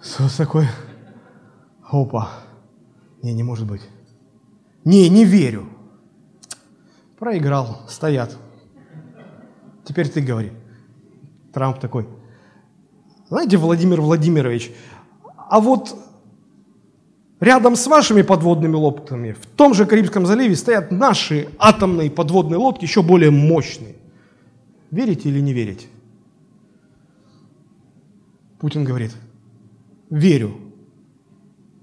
Что такое? Опа. Не, не может быть. Не, не верю. Проиграл, стоят. Теперь ты говори. Трамп такой. Знаете, Владимир Владимирович, а вот рядом с вашими подводными лодками в том же Карибском заливе стоят наши атомные подводные лодки, еще более мощные. Верите или не верите? Путин говорит, верю.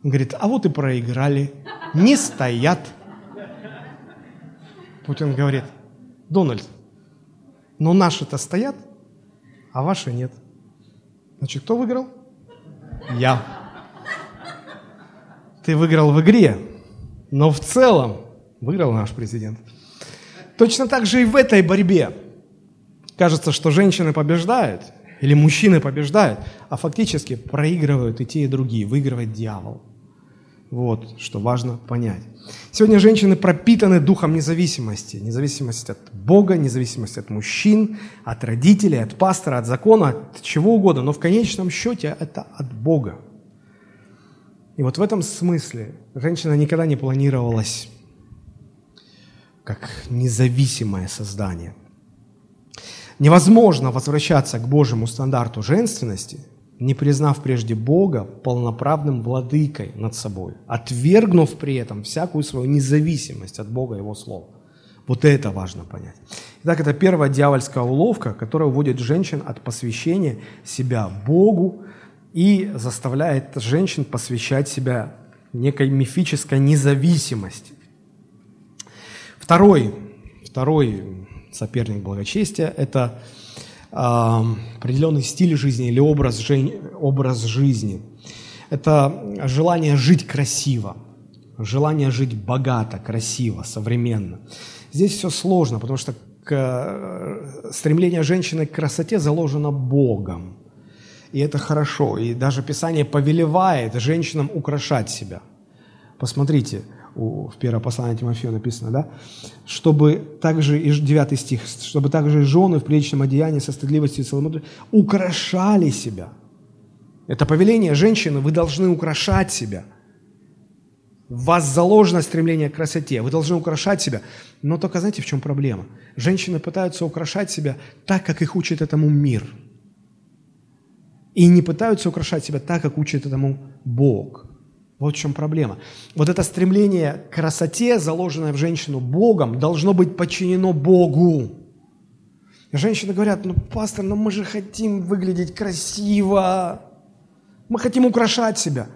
Он говорит, а вот и проиграли, не стоят. Путин говорит, Дональд, но наши-то стоят, а ваши нет. Значит, кто выиграл? Я. Ты выиграл в игре, но в целом выиграл наш президент. Точно так же и в этой борьбе. Кажется, что женщины побеждают, или мужчины побеждают, а фактически проигрывают и те, и другие. Выигрывает дьявол. Вот, что важно понять. Сегодня женщины пропитаны духом независимости. Независимость от Бога, независимость от мужчин, от родителей, от пастора, от закона, от чего угодно. Но в конечном счете это от Бога. И вот в этом смысле женщина никогда не планировалась как независимое создание. Невозможно возвращаться к Божьему стандарту женственности, не признав прежде Бога полноправным владыкой над собой, отвергнув при этом всякую свою независимость от Бога и Его Слова. Вот это важно понять. Итак, это первая дьявольская уловка, которая уводит женщин от посвящения себя Богу и заставляет женщин посвящать себя некой мифической независимости. Второй, второй соперник благочестия – это э, определенный стиль жизни или образ, жи- образ жизни. Это желание жить красиво, желание жить богато, красиво, современно. Здесь все сложно, потому что к, э, стремление женщины к красоте заложено Богом. И это хорошо. И даже Писание повелевает женщинам украшать себя. Посмотрите, в первом послании Тимофею написано, да? Чтобы также, и 9 стих, чтобы также и жены в приличном одеянии со стыдливостью и целомудрием украшали себя. Это повеление женщины, вы должны украшать себя. В вас заложено стремление к красоте, вы должны украшать себя. Но только знаете, в чем проблема? Женщины пытаются украшать себя так, как их учит этому мир. И не пытаются украшать себя так, как учит этому Бог. Вот в чем проблема. Вот это стремление к красоте, заложенное в женщину Богом, должно быть подчинено Богу. женщины говорят, ну, пастор, ну мы же хотим выглядеть красиво. Мы хотим украшать себя.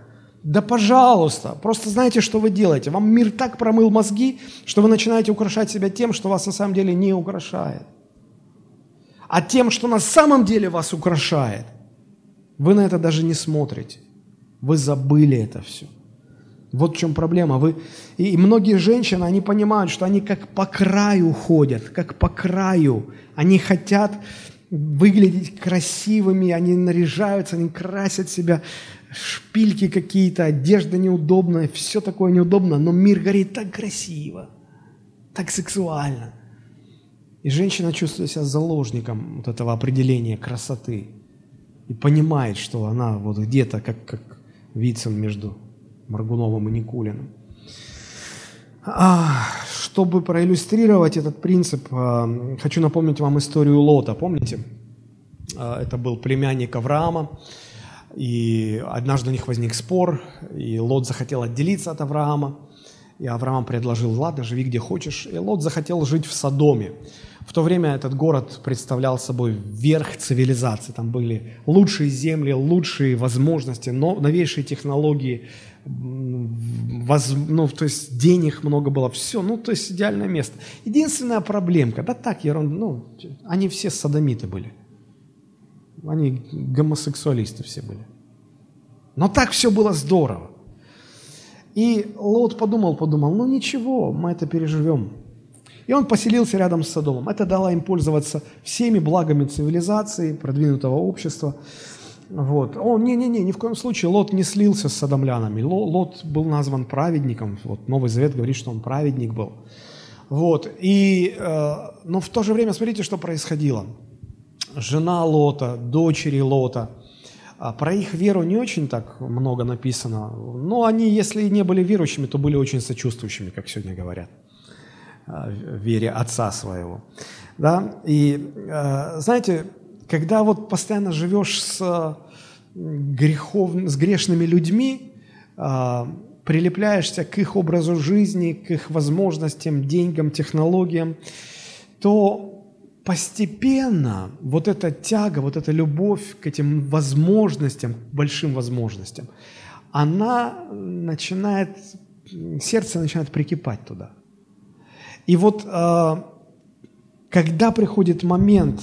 Да пожалуйста, просто знаете, что вы делаете. Вам мир так промыл мозги, что вы начинаете украшать себя тем, что вас на самом деле не украшает. А тем, что на самом деле вас украшает, вы на это даже не смотрите. Вы забыли это все. Вот в чем проблема. Вы, и, многие женщины, они понимают, что они как по краю ходят, как по краю. Они хотят выглядеть красивыми, они наряжаются, они красят себя, шпильки какие-то, одежда неудобная, все такое неудобно, но мир горит так красиво, так сексуально. И женщина чувствует себя заложником вот этого определения красоты и понимает, что она вот где-то как, как Вицин между Маргуновым и Никулиным. А, чтобы проиллюстрировать этот принцип, а, хочу напомнить вам историю Лота. Помните? А, это был племянник Авраама, и однажды у них возник спор, и Лот захотел отделиться от Авраама, и Авраам предложил, ладно, живи где хочешь, и Лот захотел жить в Содоме. В то время этот город представлял собой верх цивилизации. Там были лучшие земли, лучшие возможности, но новейшие технологии, воз, ну, то есть денег много было, все, ну, то есть идеальное место. Единственная проблемка, да так, ерунда, ну, они все садомиты были. Они гомосексуалисты все были. Но так все было здорово. И Лот подумал, подумал, ну ничего, мы это переживем. И он поселился рядом с Содомом. Это дало им пользоваться всеми благами цивилизации, продвинутого общества. Вот. Он, не-не-не, ни в коем случае Лот не слился с садомлянами. Лот был назван праведником. Вот Новый Завет говорит, что он праведник был. Вот. И, э, но в то же время смотрите, что происходило. Жена Лота, дочери Лота, а про их веру не очень так много написано. Но они, если не были верующими, то были очень сочувствующими, как сегодня говорят. Э, вере отца своего. Да? И э, знаете, когда вот постоянно живешь с, грехов, с грешными людьми, прилепляешься к их образу жизни, к их возможностям, деньгам, технологиям, то постепенно вот эта тяга, вот эта любовь к этим возможностям, большим возможностям, она начинает, сердце начинает прикипать туда. И вот когда приходит момент,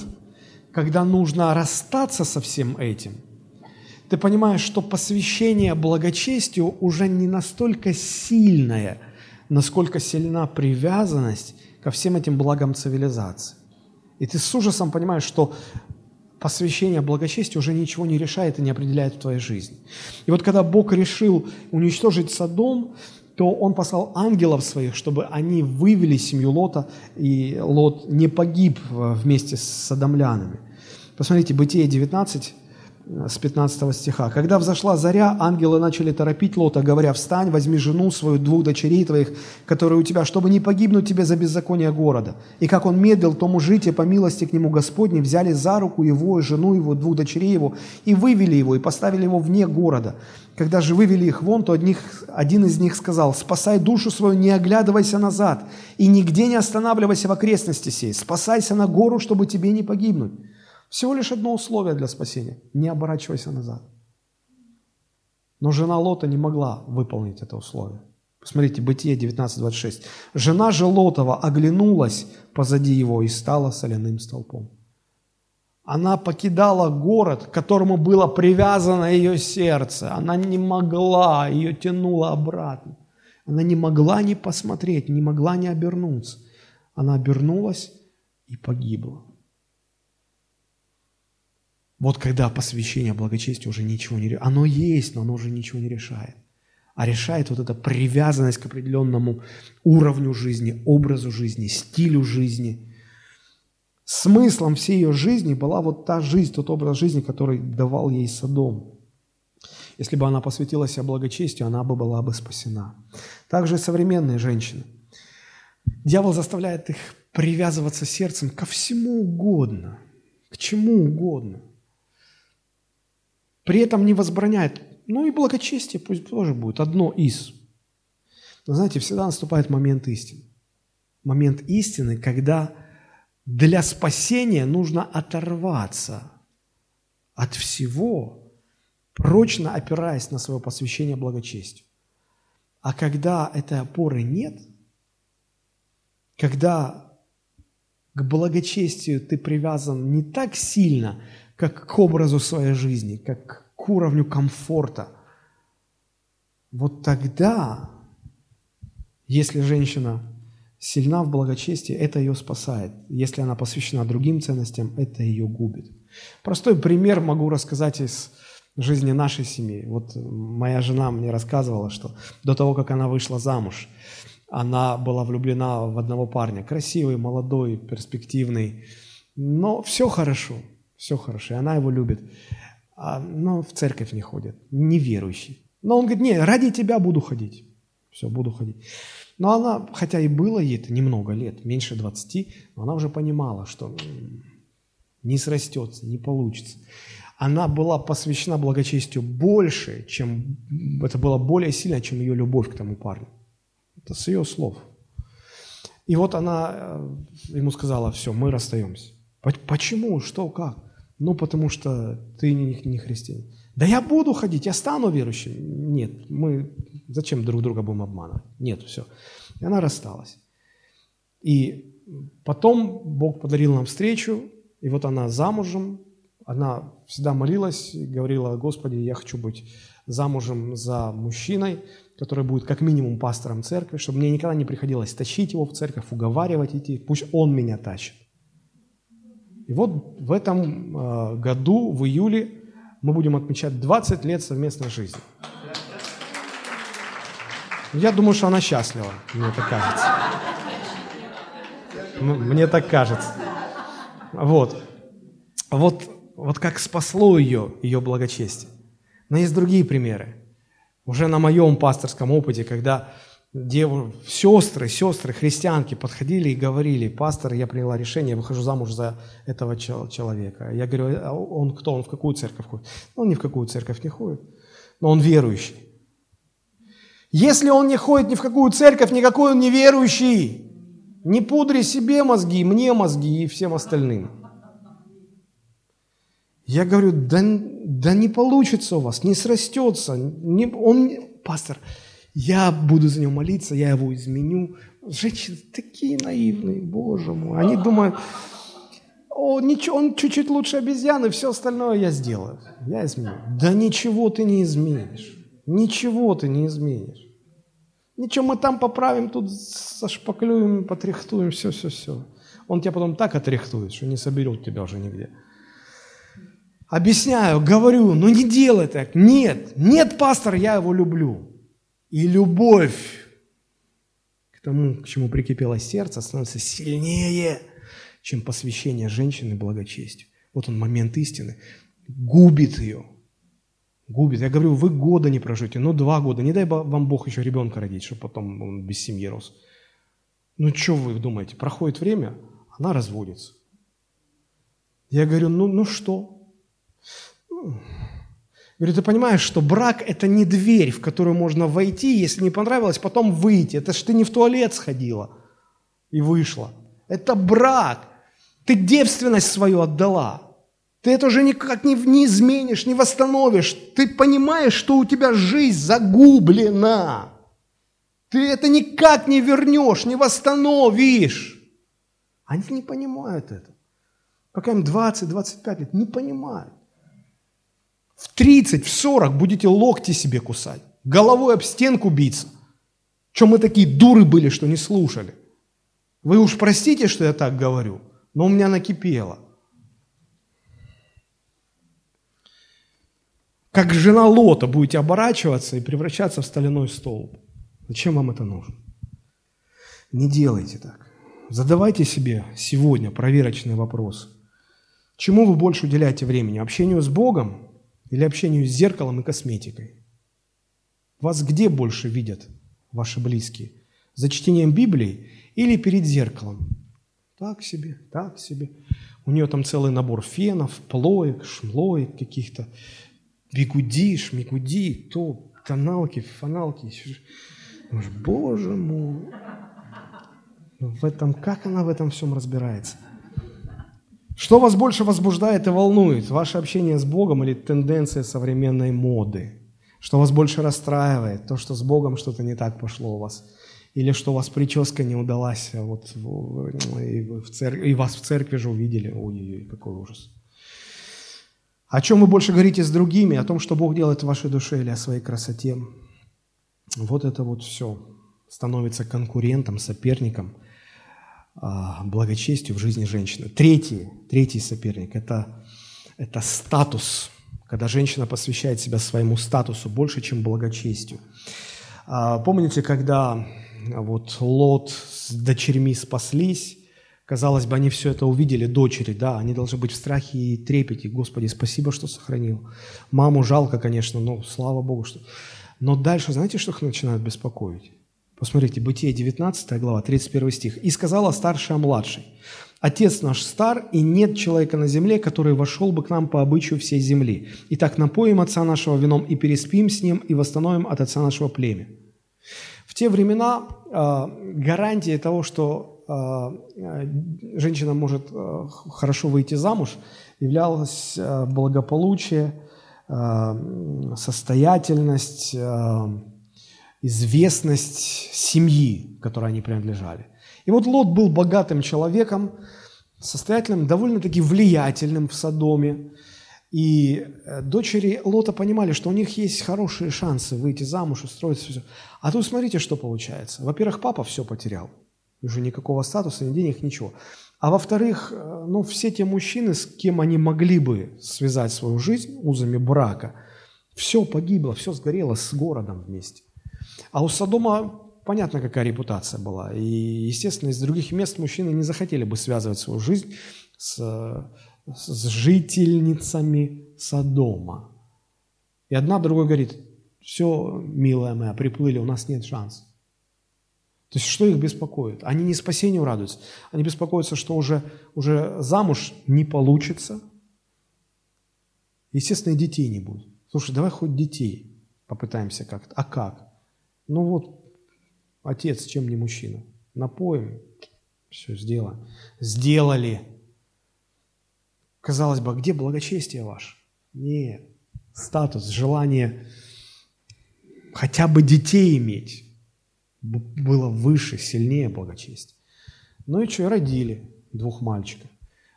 когда нужно расстаться со всем этим, ты понимаешь, что посвящение благочестию уже не настолько сильное, насколько сильна привязанность ко всем этим благам цивилизации. И ты с ужасом понимаешь, что посвящение благочестию уже ничего не решает и не определяет в твоей жизни. И вот когда Бог решил уничтожить Содом, то Он послал ангелов своих, чтобы они вывели семью Лота, и Лот не погиб вместе с садомлянами. Посмотрите, Бытие 19, с 15 стиха. «Когда взошла заря, ангелы начали торопить Лота, говоря, «Встань, возьми жену свою, двух дочерей твоих, которые у тебя, чтобы не погибнуть тебе за беззаконие города». И как он медлил, то мужите по милости к нему Господней взяли за руку его, жену его, двух дочерей его, и вывели его, и поставили его вне города. Когда же вывели их вон, то одних, один из них сказал, «Спасай душу свою, не оглядывайся назад, и нигде не останавливайся в окрестности сей, спасайся на гору, чтобы тебе не погибнуть». Всего лишь одно условие для спасения – не оборачивайся назад. Но жена Лота не могла выполнить это условие. Посмотрите, Бытие 19.26. Жена же Лотова оглянулась позади его и стала соляным столпом. Она покидала город, к которому было привязано ее сердце. Она не могла, ее тянуло обратно. Она не могла не посмотреть, не могла не обернуться. Она обернулась и погибла. Вот когда посвящение благочестию уже ничего не... Оно есть, но оно уже ничего не решает. А решает вот эта привязанность к определенному уровню жизни, образу жизни, стилю жизни. Смыслом всей ее жизни была вот та жизнь, тот образ жизни, который давал ей Содом. Если бы она посвятила себя благочестию, она бы была бы спасена. Также современные женщины. Дьявол заставляет их привязываться сердцем ко всему угодно, к чему угодно. При этом не возбраняет. Ну и благочестие пусть тоже будет одно из. Но знаете, всегда наступает момент истины. Момент истины, когда для спасения нужно оторваться от всего, прочно опираясь на свое посвящение благочестию. А когда этой опоры нет, когда к благочестию ты привязан не так сильно, как к образу своей жизни, как к уровню комфорта. Вот тогда, если женщина сильна в благочестии, это ее спасает. Если она посвящена другим ценностям, это ее губит. Простой пример могу рассказать из жизни нашей семьи. Вот моя жена мне рассказывала, что до того, как она вышла замуж, она была влюблена в одного парня. Красивый, молодой, перспективный. Но все хорошо все хорошо, и она его любит, а, но в церковь не ходит, неверующий. Но он говорит, не, ради тебя буду ходить. Все, буду ходить. Но она, хотя и было ей это немного лет, меньше 20, но она уже понимала, что не срастется, не получится. Она была посвящена благочестию больше, чем это было более сильно, чем ее любовь к тому парню. Это с ее слов. И вот она э, ему сказала, все, мы расстаемся. Почему? Что? Как? Ну, потому что ты не, не христианин. Да я буду ходить, я стану верующим. Нет, мы зачем друг друга будем обманывать? Нет, все. И она рассталась. И потом Бог подарил нам встречу, и вот она замужем, она всегда молилась и говорила, Господи, я хочу быть замужем за мужчиной, который будет как минимум пастором церкви, чтобы мне никогда не приходилось тащить его в церковь, уговаривать идти, пусть он меня тащит. И вот в этом э, году, в июле, мы будем отмечать 20 лет совместной жизни. Я думаю, что она счастлива, мне так кажется. Мне так кажется. Вот. Вот, вот как спасло ее, ее благочестие. Но есть другие примеры. Уже на моем пасторском опыте, когда дев... сестры, сестры, христианки подходили и говорили, пастор, я приняла решение, я выхожу замуж за этого человека. Я говорю, а он кто, он в какую церковь ходит? Ну, он ни в какую церковь не ходит, но он верующий. Если он не ходит ни в какую церковь, никакой он не верующий. Не пудри себе мозги, мне мозги и всем остальным. Я говорю, да, да не получится у вас, не срастется. Не, он, пастор, я буду за него молиться, я его изменю. Женщины такие наивные, боже мой. Они думают, о, ничего, он чуть-чуть лучше обезьяны, все остальное я сделаю. Я изменю. Да ничего ты не изменишь. Ничего ты не изменишь. Ничего, мы там поправим, тут сошпаклюем, потряхтуем, все-все-все. Он тебя потом так отряхтует, что не соберет тебя уже нигде. Объясняю, говорю, ну не делай так. Нет, нет, пастор, я его люблю. И любовь к тому, к чему прикипело сердце, становится сильнее, чем посвящение женщины благочестию. Вот он момент истины. Губит ее. Губит. Я говорю, вы года не прожите, ну два года. Не дай вам Бог еще ребенка родить, чтобы потом он без семьи рос. Ну что вы думаете, проходит время, она разводится. Я говорю, ну, ну что? Говорю, ты понимаешь, что брак – это не дверь, в которую можно войти, если не понравилось, потом выйти. Это ж ты не в туалет сходила и вышла. Это брак. Ты девственность свою отдала. Ты это уже никак не, не изменишь, не восстановишь. Ты понимаешь, что у тебя жизнь загублена. Ты это никак не вернешь, не восстановишь. Они не понимают это. Пока им 20-25 лет, не понимают. В 30, в 40 будете локти себе кусать, головой об стенку биться. Чем мы такие дуры были, что не слушали? Вы уж простите, что я так говорю, но у меня накипело. Как жена Лота будете оборачиваться и превращаться в стальной столб. Зачем вам это нужно? Не делайте так. Задавайте себе сегодня проверочный вопрос. Чему вы больше уделяете времени? Общению с Богом или общению с зеркалом и косметикой? Вас где больше видят ваши близкие? За чтением Библии или перед зеркалом? Так себе, так себе. У нее там целый набор фенов, плоек, шмлоек каких-то, бигуди, шмигуди, то, тоналки, фаналки. Боже мой в этом, как она в этом всем разбирается? Что вас больше возбуждает и волнует? Ваше общение с Богом или тенденция современной моды? Что вас больше расстраивает? То, что с Богом что-то не так пошло у вас? Или что у вас прическа не удалась, а вот и, в церкви, и вас в церкви же увидели? Ой-ой-ой, какой ужас. О чем вы больше говорите с другими? О том, что Бог делает в вашей душе или о своей красоте? Вот это вот все становится конкурентом, соперником – благочестию в жизни женщины. Третий, третий соперник – это, это статус, когда женщина посвящает себя своему статусу больше, чем благочестию. А, помните, когда вот Лот с дочерьми спаслись, казалось бы, они все это увидели, дочери, да, они должны быть в страхе и трепете. Господи, спасибо, что сохранил. Маму жалко, конечно, но слава Богу, что... Но дальше, знаете, что их начинают беспокоить? Посмотрите, Бытие 19 глава, 31 стих. «И сказала старшая младшей, Отец наш стар, и нет человека на земле, который вошел бы к нам по обычаю всей земли. Итак, напоим отца нашего вином и переспим с ним, и восстановим от отца нашего племя». В те времена э, гарантией того, что э, женщина может э, хорошо выйти замуж, являлось э, благополучие, э, состоятельность, э, известность семьи, которой они принадлежали. И вот Лот был богатым человеком, состоятельным, довольно-таки влиятельным в Содоме. И э, дочери Лота понимали, что у них есть хорошие шансы выйти замуж, устроиться. Все. А тут смотрите, что получается. Во-первых, папа все потерял. Уже никакого статуса, ни денег, ничего. А во-вторых, э, ну, все те мужчины, с кем они могли бы связать свою жизнь узами брака, все погибло, все сгорело с городом вместе. А у Содома понятно, какая репутация была. И, естественно, из других мест мужчины не захотели бы связывать свою жизнь с, с жительницами Содома. И одна другой говорит, все, милая моя, приплыли, у нас нет шансов. То есть что их беспокоит? Они не спасению радуются, они беспокоятся, что уже, уже замуж не получится. Естественно, и детей не будет. Слушай, давай хоть детей попытаемся как-то. А как? Ну вот, отец, чем не мужчина? Напоим, все сделаем. Сделали. Казалось бы, а где благочестие ваше? Нет. Статус, желание хотя бы детей иметь было выше, сильнее благочестия. Ну и что, и родили двух мальчиков.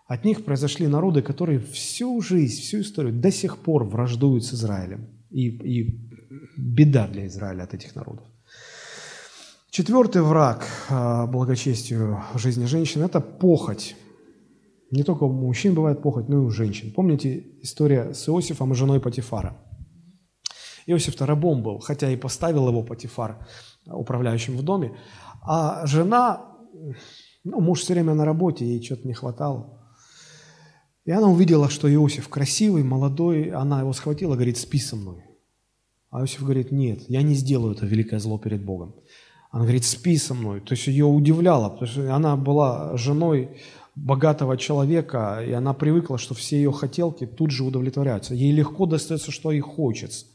От них произошли народы, которые всю жизнь, всю историю до сих пор враждуют с Израилем. И, и беда для Израиля от этих народов. Четвертый враг а, благочестию жизни женщин – это похоть. Не только у мужчин бывает похоть, но и у женщин. Помните история с Иосифом и женой Патифара? Иосиф-то рабом был, хотя и поставил его Патифар управляющим в доме. А жена, ну, муж все время на работе, ей что-то не хватало. И она увидела, что Иосиф красивый, молодой, она его схватила, говорит, спи со мной. А Иосиф говорит, нет, я не сделаю это великое зло перед Богом. Она говорит, спи со мной. То есть ее удивляло, потому что она была женой богатого человека, и она привыкла, что все ее хотелки тут же удовлетворяются. Ей легко достается, что ей хочется.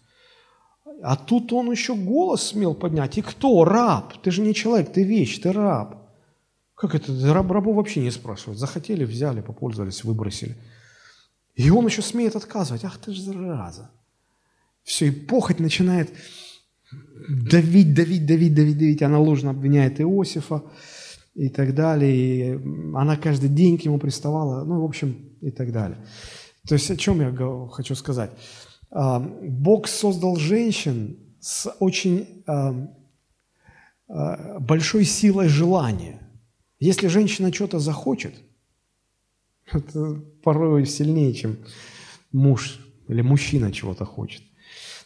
А тут он еще голос смел поднять. И кто? Раб. Ты же не человек, ты вещь, ты раб. Как это? Раб, рабу вообще не спрашивают. Захотели, взяли, попользовались, выбросили. И он еще смеет отказывать. Ах ты же зараза. Все, и похоть начинает давить, давить, давить, давить, давить. Она ложно обвиняет Иосифа и так далее. И она каждый день к ему приставала. Ну, в общем, и так далее. То есть о чем я хочу сказать? А, Бог создал женщин с очень а, а, большой силой желания. Если женщина что-то захочет, это порой сильнее, чем муж или мужчина чего-то хочет.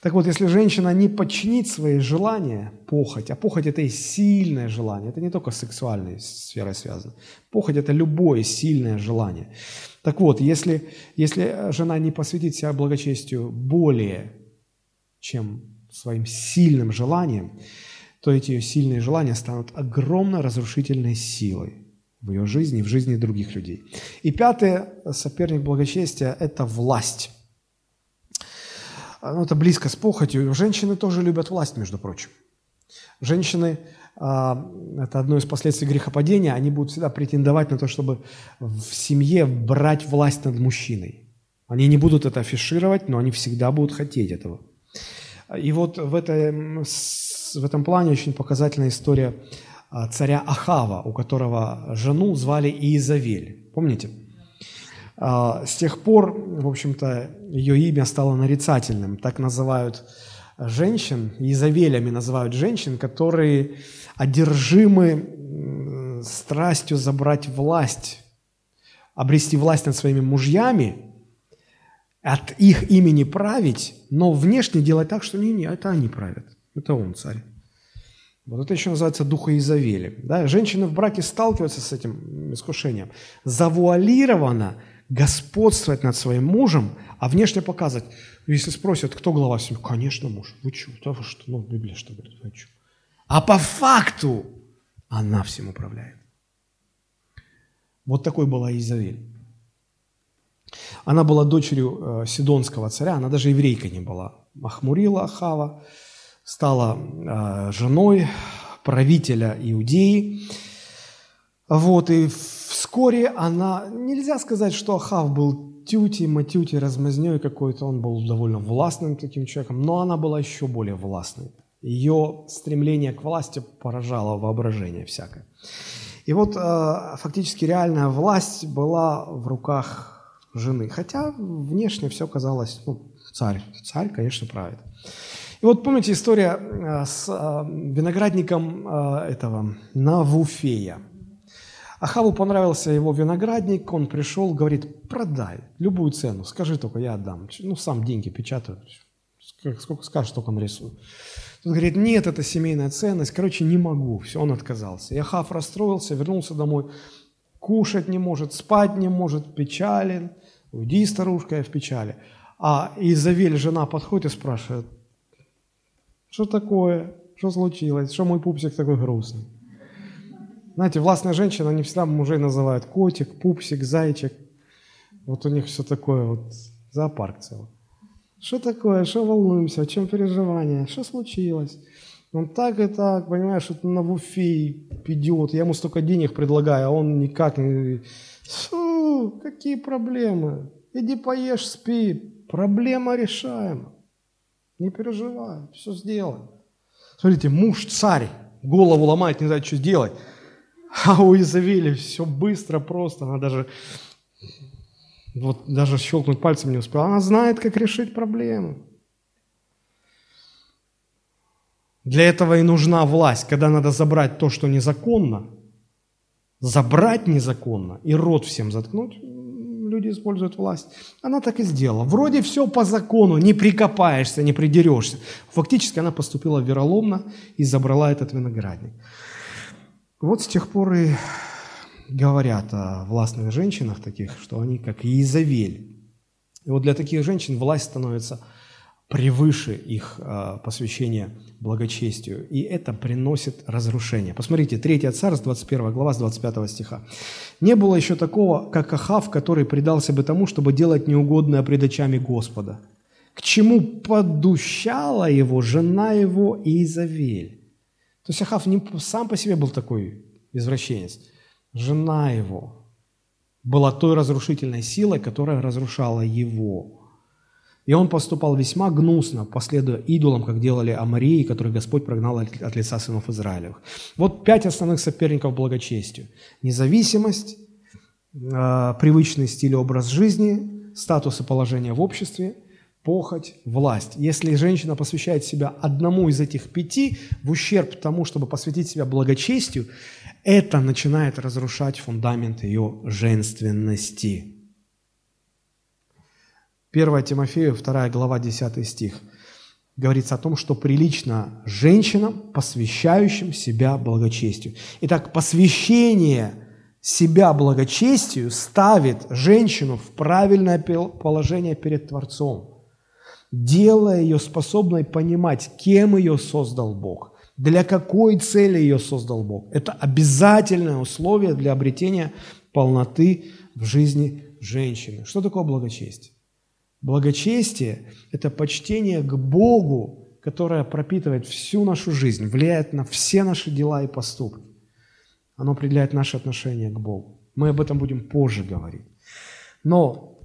Так вот, если женщина не подчинит свои желания, похоть, а похоть – это и сильное желание, это не только с сексуальной сферой связано. Похоть – это любое сильное желание. Так вот, если, если жена не посвятит себя благочестию более, чем своим сильным желанием, то эти ее сильные желания станут огромно разрушительной силой в ее жизни в жизни других людей. И пятое, соперник благочестия – это власть. Ну, это близко с похотью. Женщины тоже любят власть, между прочим. Женщины, а, это одно из последствий грехопадения, они будут всегда претендовать на то, чтобы в семье брать власть над мужчиной. Они не будут это афишировать, но они всегда будут хотеть этого. И вот в, этой, в этом плане очень показательная история а, царя Ахава, у которого жену звали Иезавель. Помните? А, с тех пор, в общем-то, ее имя стало нарицательным. Так называют женщин, Иезавелями называют женщин, которые одержимы страстью забрать власть, обрести власть над своими мужьями, от их имени править, но внешне делать так, что не, не, это они правят, это он царь. Вот это еще называется духа Изавели. Да? Женщины в браке сталкиваются с этим искушением. Завуалированно господствовать над своим мужем, а внешне показывать. Если спросят, кто глава семьи, конечно, муж. Вы что? Вы что? Ну, Библия что говорит? Вы что? А по факту она всем управляет. Вот такой была Изавель. Она была дочерью э, Сидонского царя, она даже еврейка не была. Махмурила Ахава, стала э, женой правителя Иудеи. Вот, и вскоре она... Нельзя сказать, что Ахав был тюти, матюти, размазней какой-то, он был довольно властным таким человеком, но она была еще более властной. Ее стремление к власти поражало воображение всякое. И вот э, фактически реальная власть была в руках жены. Хотя внешне все казалось, ну, царь, царь, конечно, правит. И вот помните история э, с э, виноградником э, этого Навуфея. Ахаву понравился его виноградник, он пришел, говорит, продай, любую цену, скажи только, я отдам. Ну, сам деньги печатаю, сколько скажешь, только нарисую. Тут говорит, нет, это семейная ценность, короче, не могу. Все, он отказался. И Ахав расстроился, вернулся домой, кушать не может, спать не может, печален. Уйди, старушка, я в печали. А Изавель, жена, подходит и спрашивает, что такое, что случилось, что мой пупсик такой грустный. Знаете, властная женщина, они всегда мужей называют котик, пупсик, зайчик. Вот у них все такое, вот зоопарк целый. Что такое, что волнуемся, о чем переживания, что случилось? Он так и так, понимаешь, что на буфе идет, я ему столько денег предлагаю, а он никак не... Фу, какие проблемы? Иди поешь, спи. Проблема решаема. Не переживай, все сделаем. Смотрите, муж царь, голову ломает, не знает, что делать. А у Изавели все быстро, просто. Она даже, вот, даже щелкнуть пальцем не успела. Она знает, как решить проблему. Для этого и нужна власть, когда надо забрать то, что незаконно, забрать незаконно и рот всем заткнуть, люди используют власть. Она так и сделала. Вроде все по закону, не прикопаешься, не придерешься. Фактически она поступила вероломно и забрала этот виноградник. Вот с тех пор и говорят о властных женщинах таких, что они как Иезавель. И вот для таких женщин власть становится превыше их э, посвящения благочестию. И это приносит разрушение. Посмотрите, 3 Царств, 21 глава, с 25 стиха. «Не было еще такого, как Ахав, который предался бы тому, чтобы делать неугодное пред очами Господа, к чему подущала его жена его Иезавель». То есть Ахав не сам по себе был такой извращенец. Жена его была той разрушительной силой, которая разрушала его. И он поступал весьма гнусно, последуя идолам, как делали Амарии, которые Господь прогнал от лица сынов Израилевых. Вот пять основных соперников благочестию. Независимость, э, привычный стиль и образ жизни, статус и положение в обществе, похоть, власть. Если женщина посвящает себя одному из этих пяти в ущерб тому, чтобы посвятить себя благочестию, это начинает разрушать фундамент ее женственности. 1 Тимофею, 2 глава, 10 стих. Говорится о том, что прилично женщинам, посвящающим себя благочестию. Итак, посвящение себя благочестию ставит женщину в правильное положение перед Творцом, делая ее способной понимать, кем ее создал Бог, для какой цели ее создал Бог. Это обязательное условие для обретения полноты в жизни женщины. Что такое благочестие? Благочестие – это почтение к Богу, которое пропитывает всю нашу жизнь, влияет на все наши дела и поступки. Оно определяет наше отношение к Богу. Мы об этом будем позже говорить. Но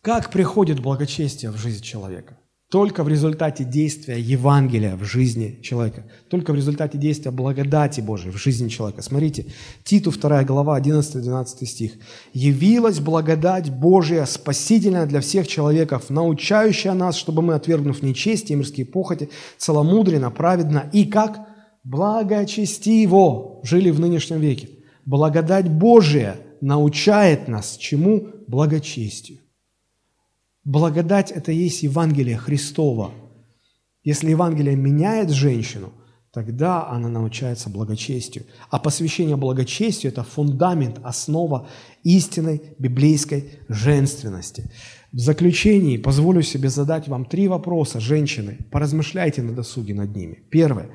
как приходит благочестие в жизнь человека? Только в результате действия Евангелия в жизни человека. Только в результате действия благодати Божией в жизни человека. Смотрите, Титу 2 глава, 11-12 стих. «Явилась благодать Божия, спасительная для всех человеков, научающая нас, чтобы мы, отвергнув нечестие и мирские похоти, целомудренно, праведно и как благочестиво жили в нынешнем веке». Благодать Божия научает нас чему? Благочестию. Благодать – это есть Евангелие Христова. Если Евангелие меняет женщину, тогда она научается благочестию. А посвящение благочестию – это фундамент, основа истинной библейской женственности. В заключении позволю себе задать вам три вопроса, женщины. Поразмышляйте на досуге над ними. Первое.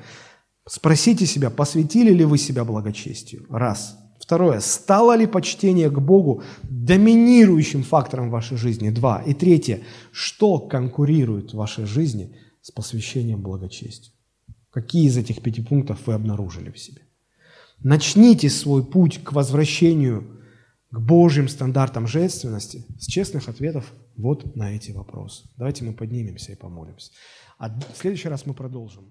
Спросите себя, посвятили ли вы себя благочестию? Раз. Второе. Стало ли почтение к Богу доминирующим фактором в вашей жизни? Два. И третье. Что конкурирует в вашей жизни с посвящением благочестию? Какие из этих пяти пунктов вы обнаружили в себе? Начните свой путь к возвращению к Божьим стандартам женственности с честных ответов вот на эти вопросы. Давайте мы поднимемся и помолимся. А в следующий раз мы продолжим.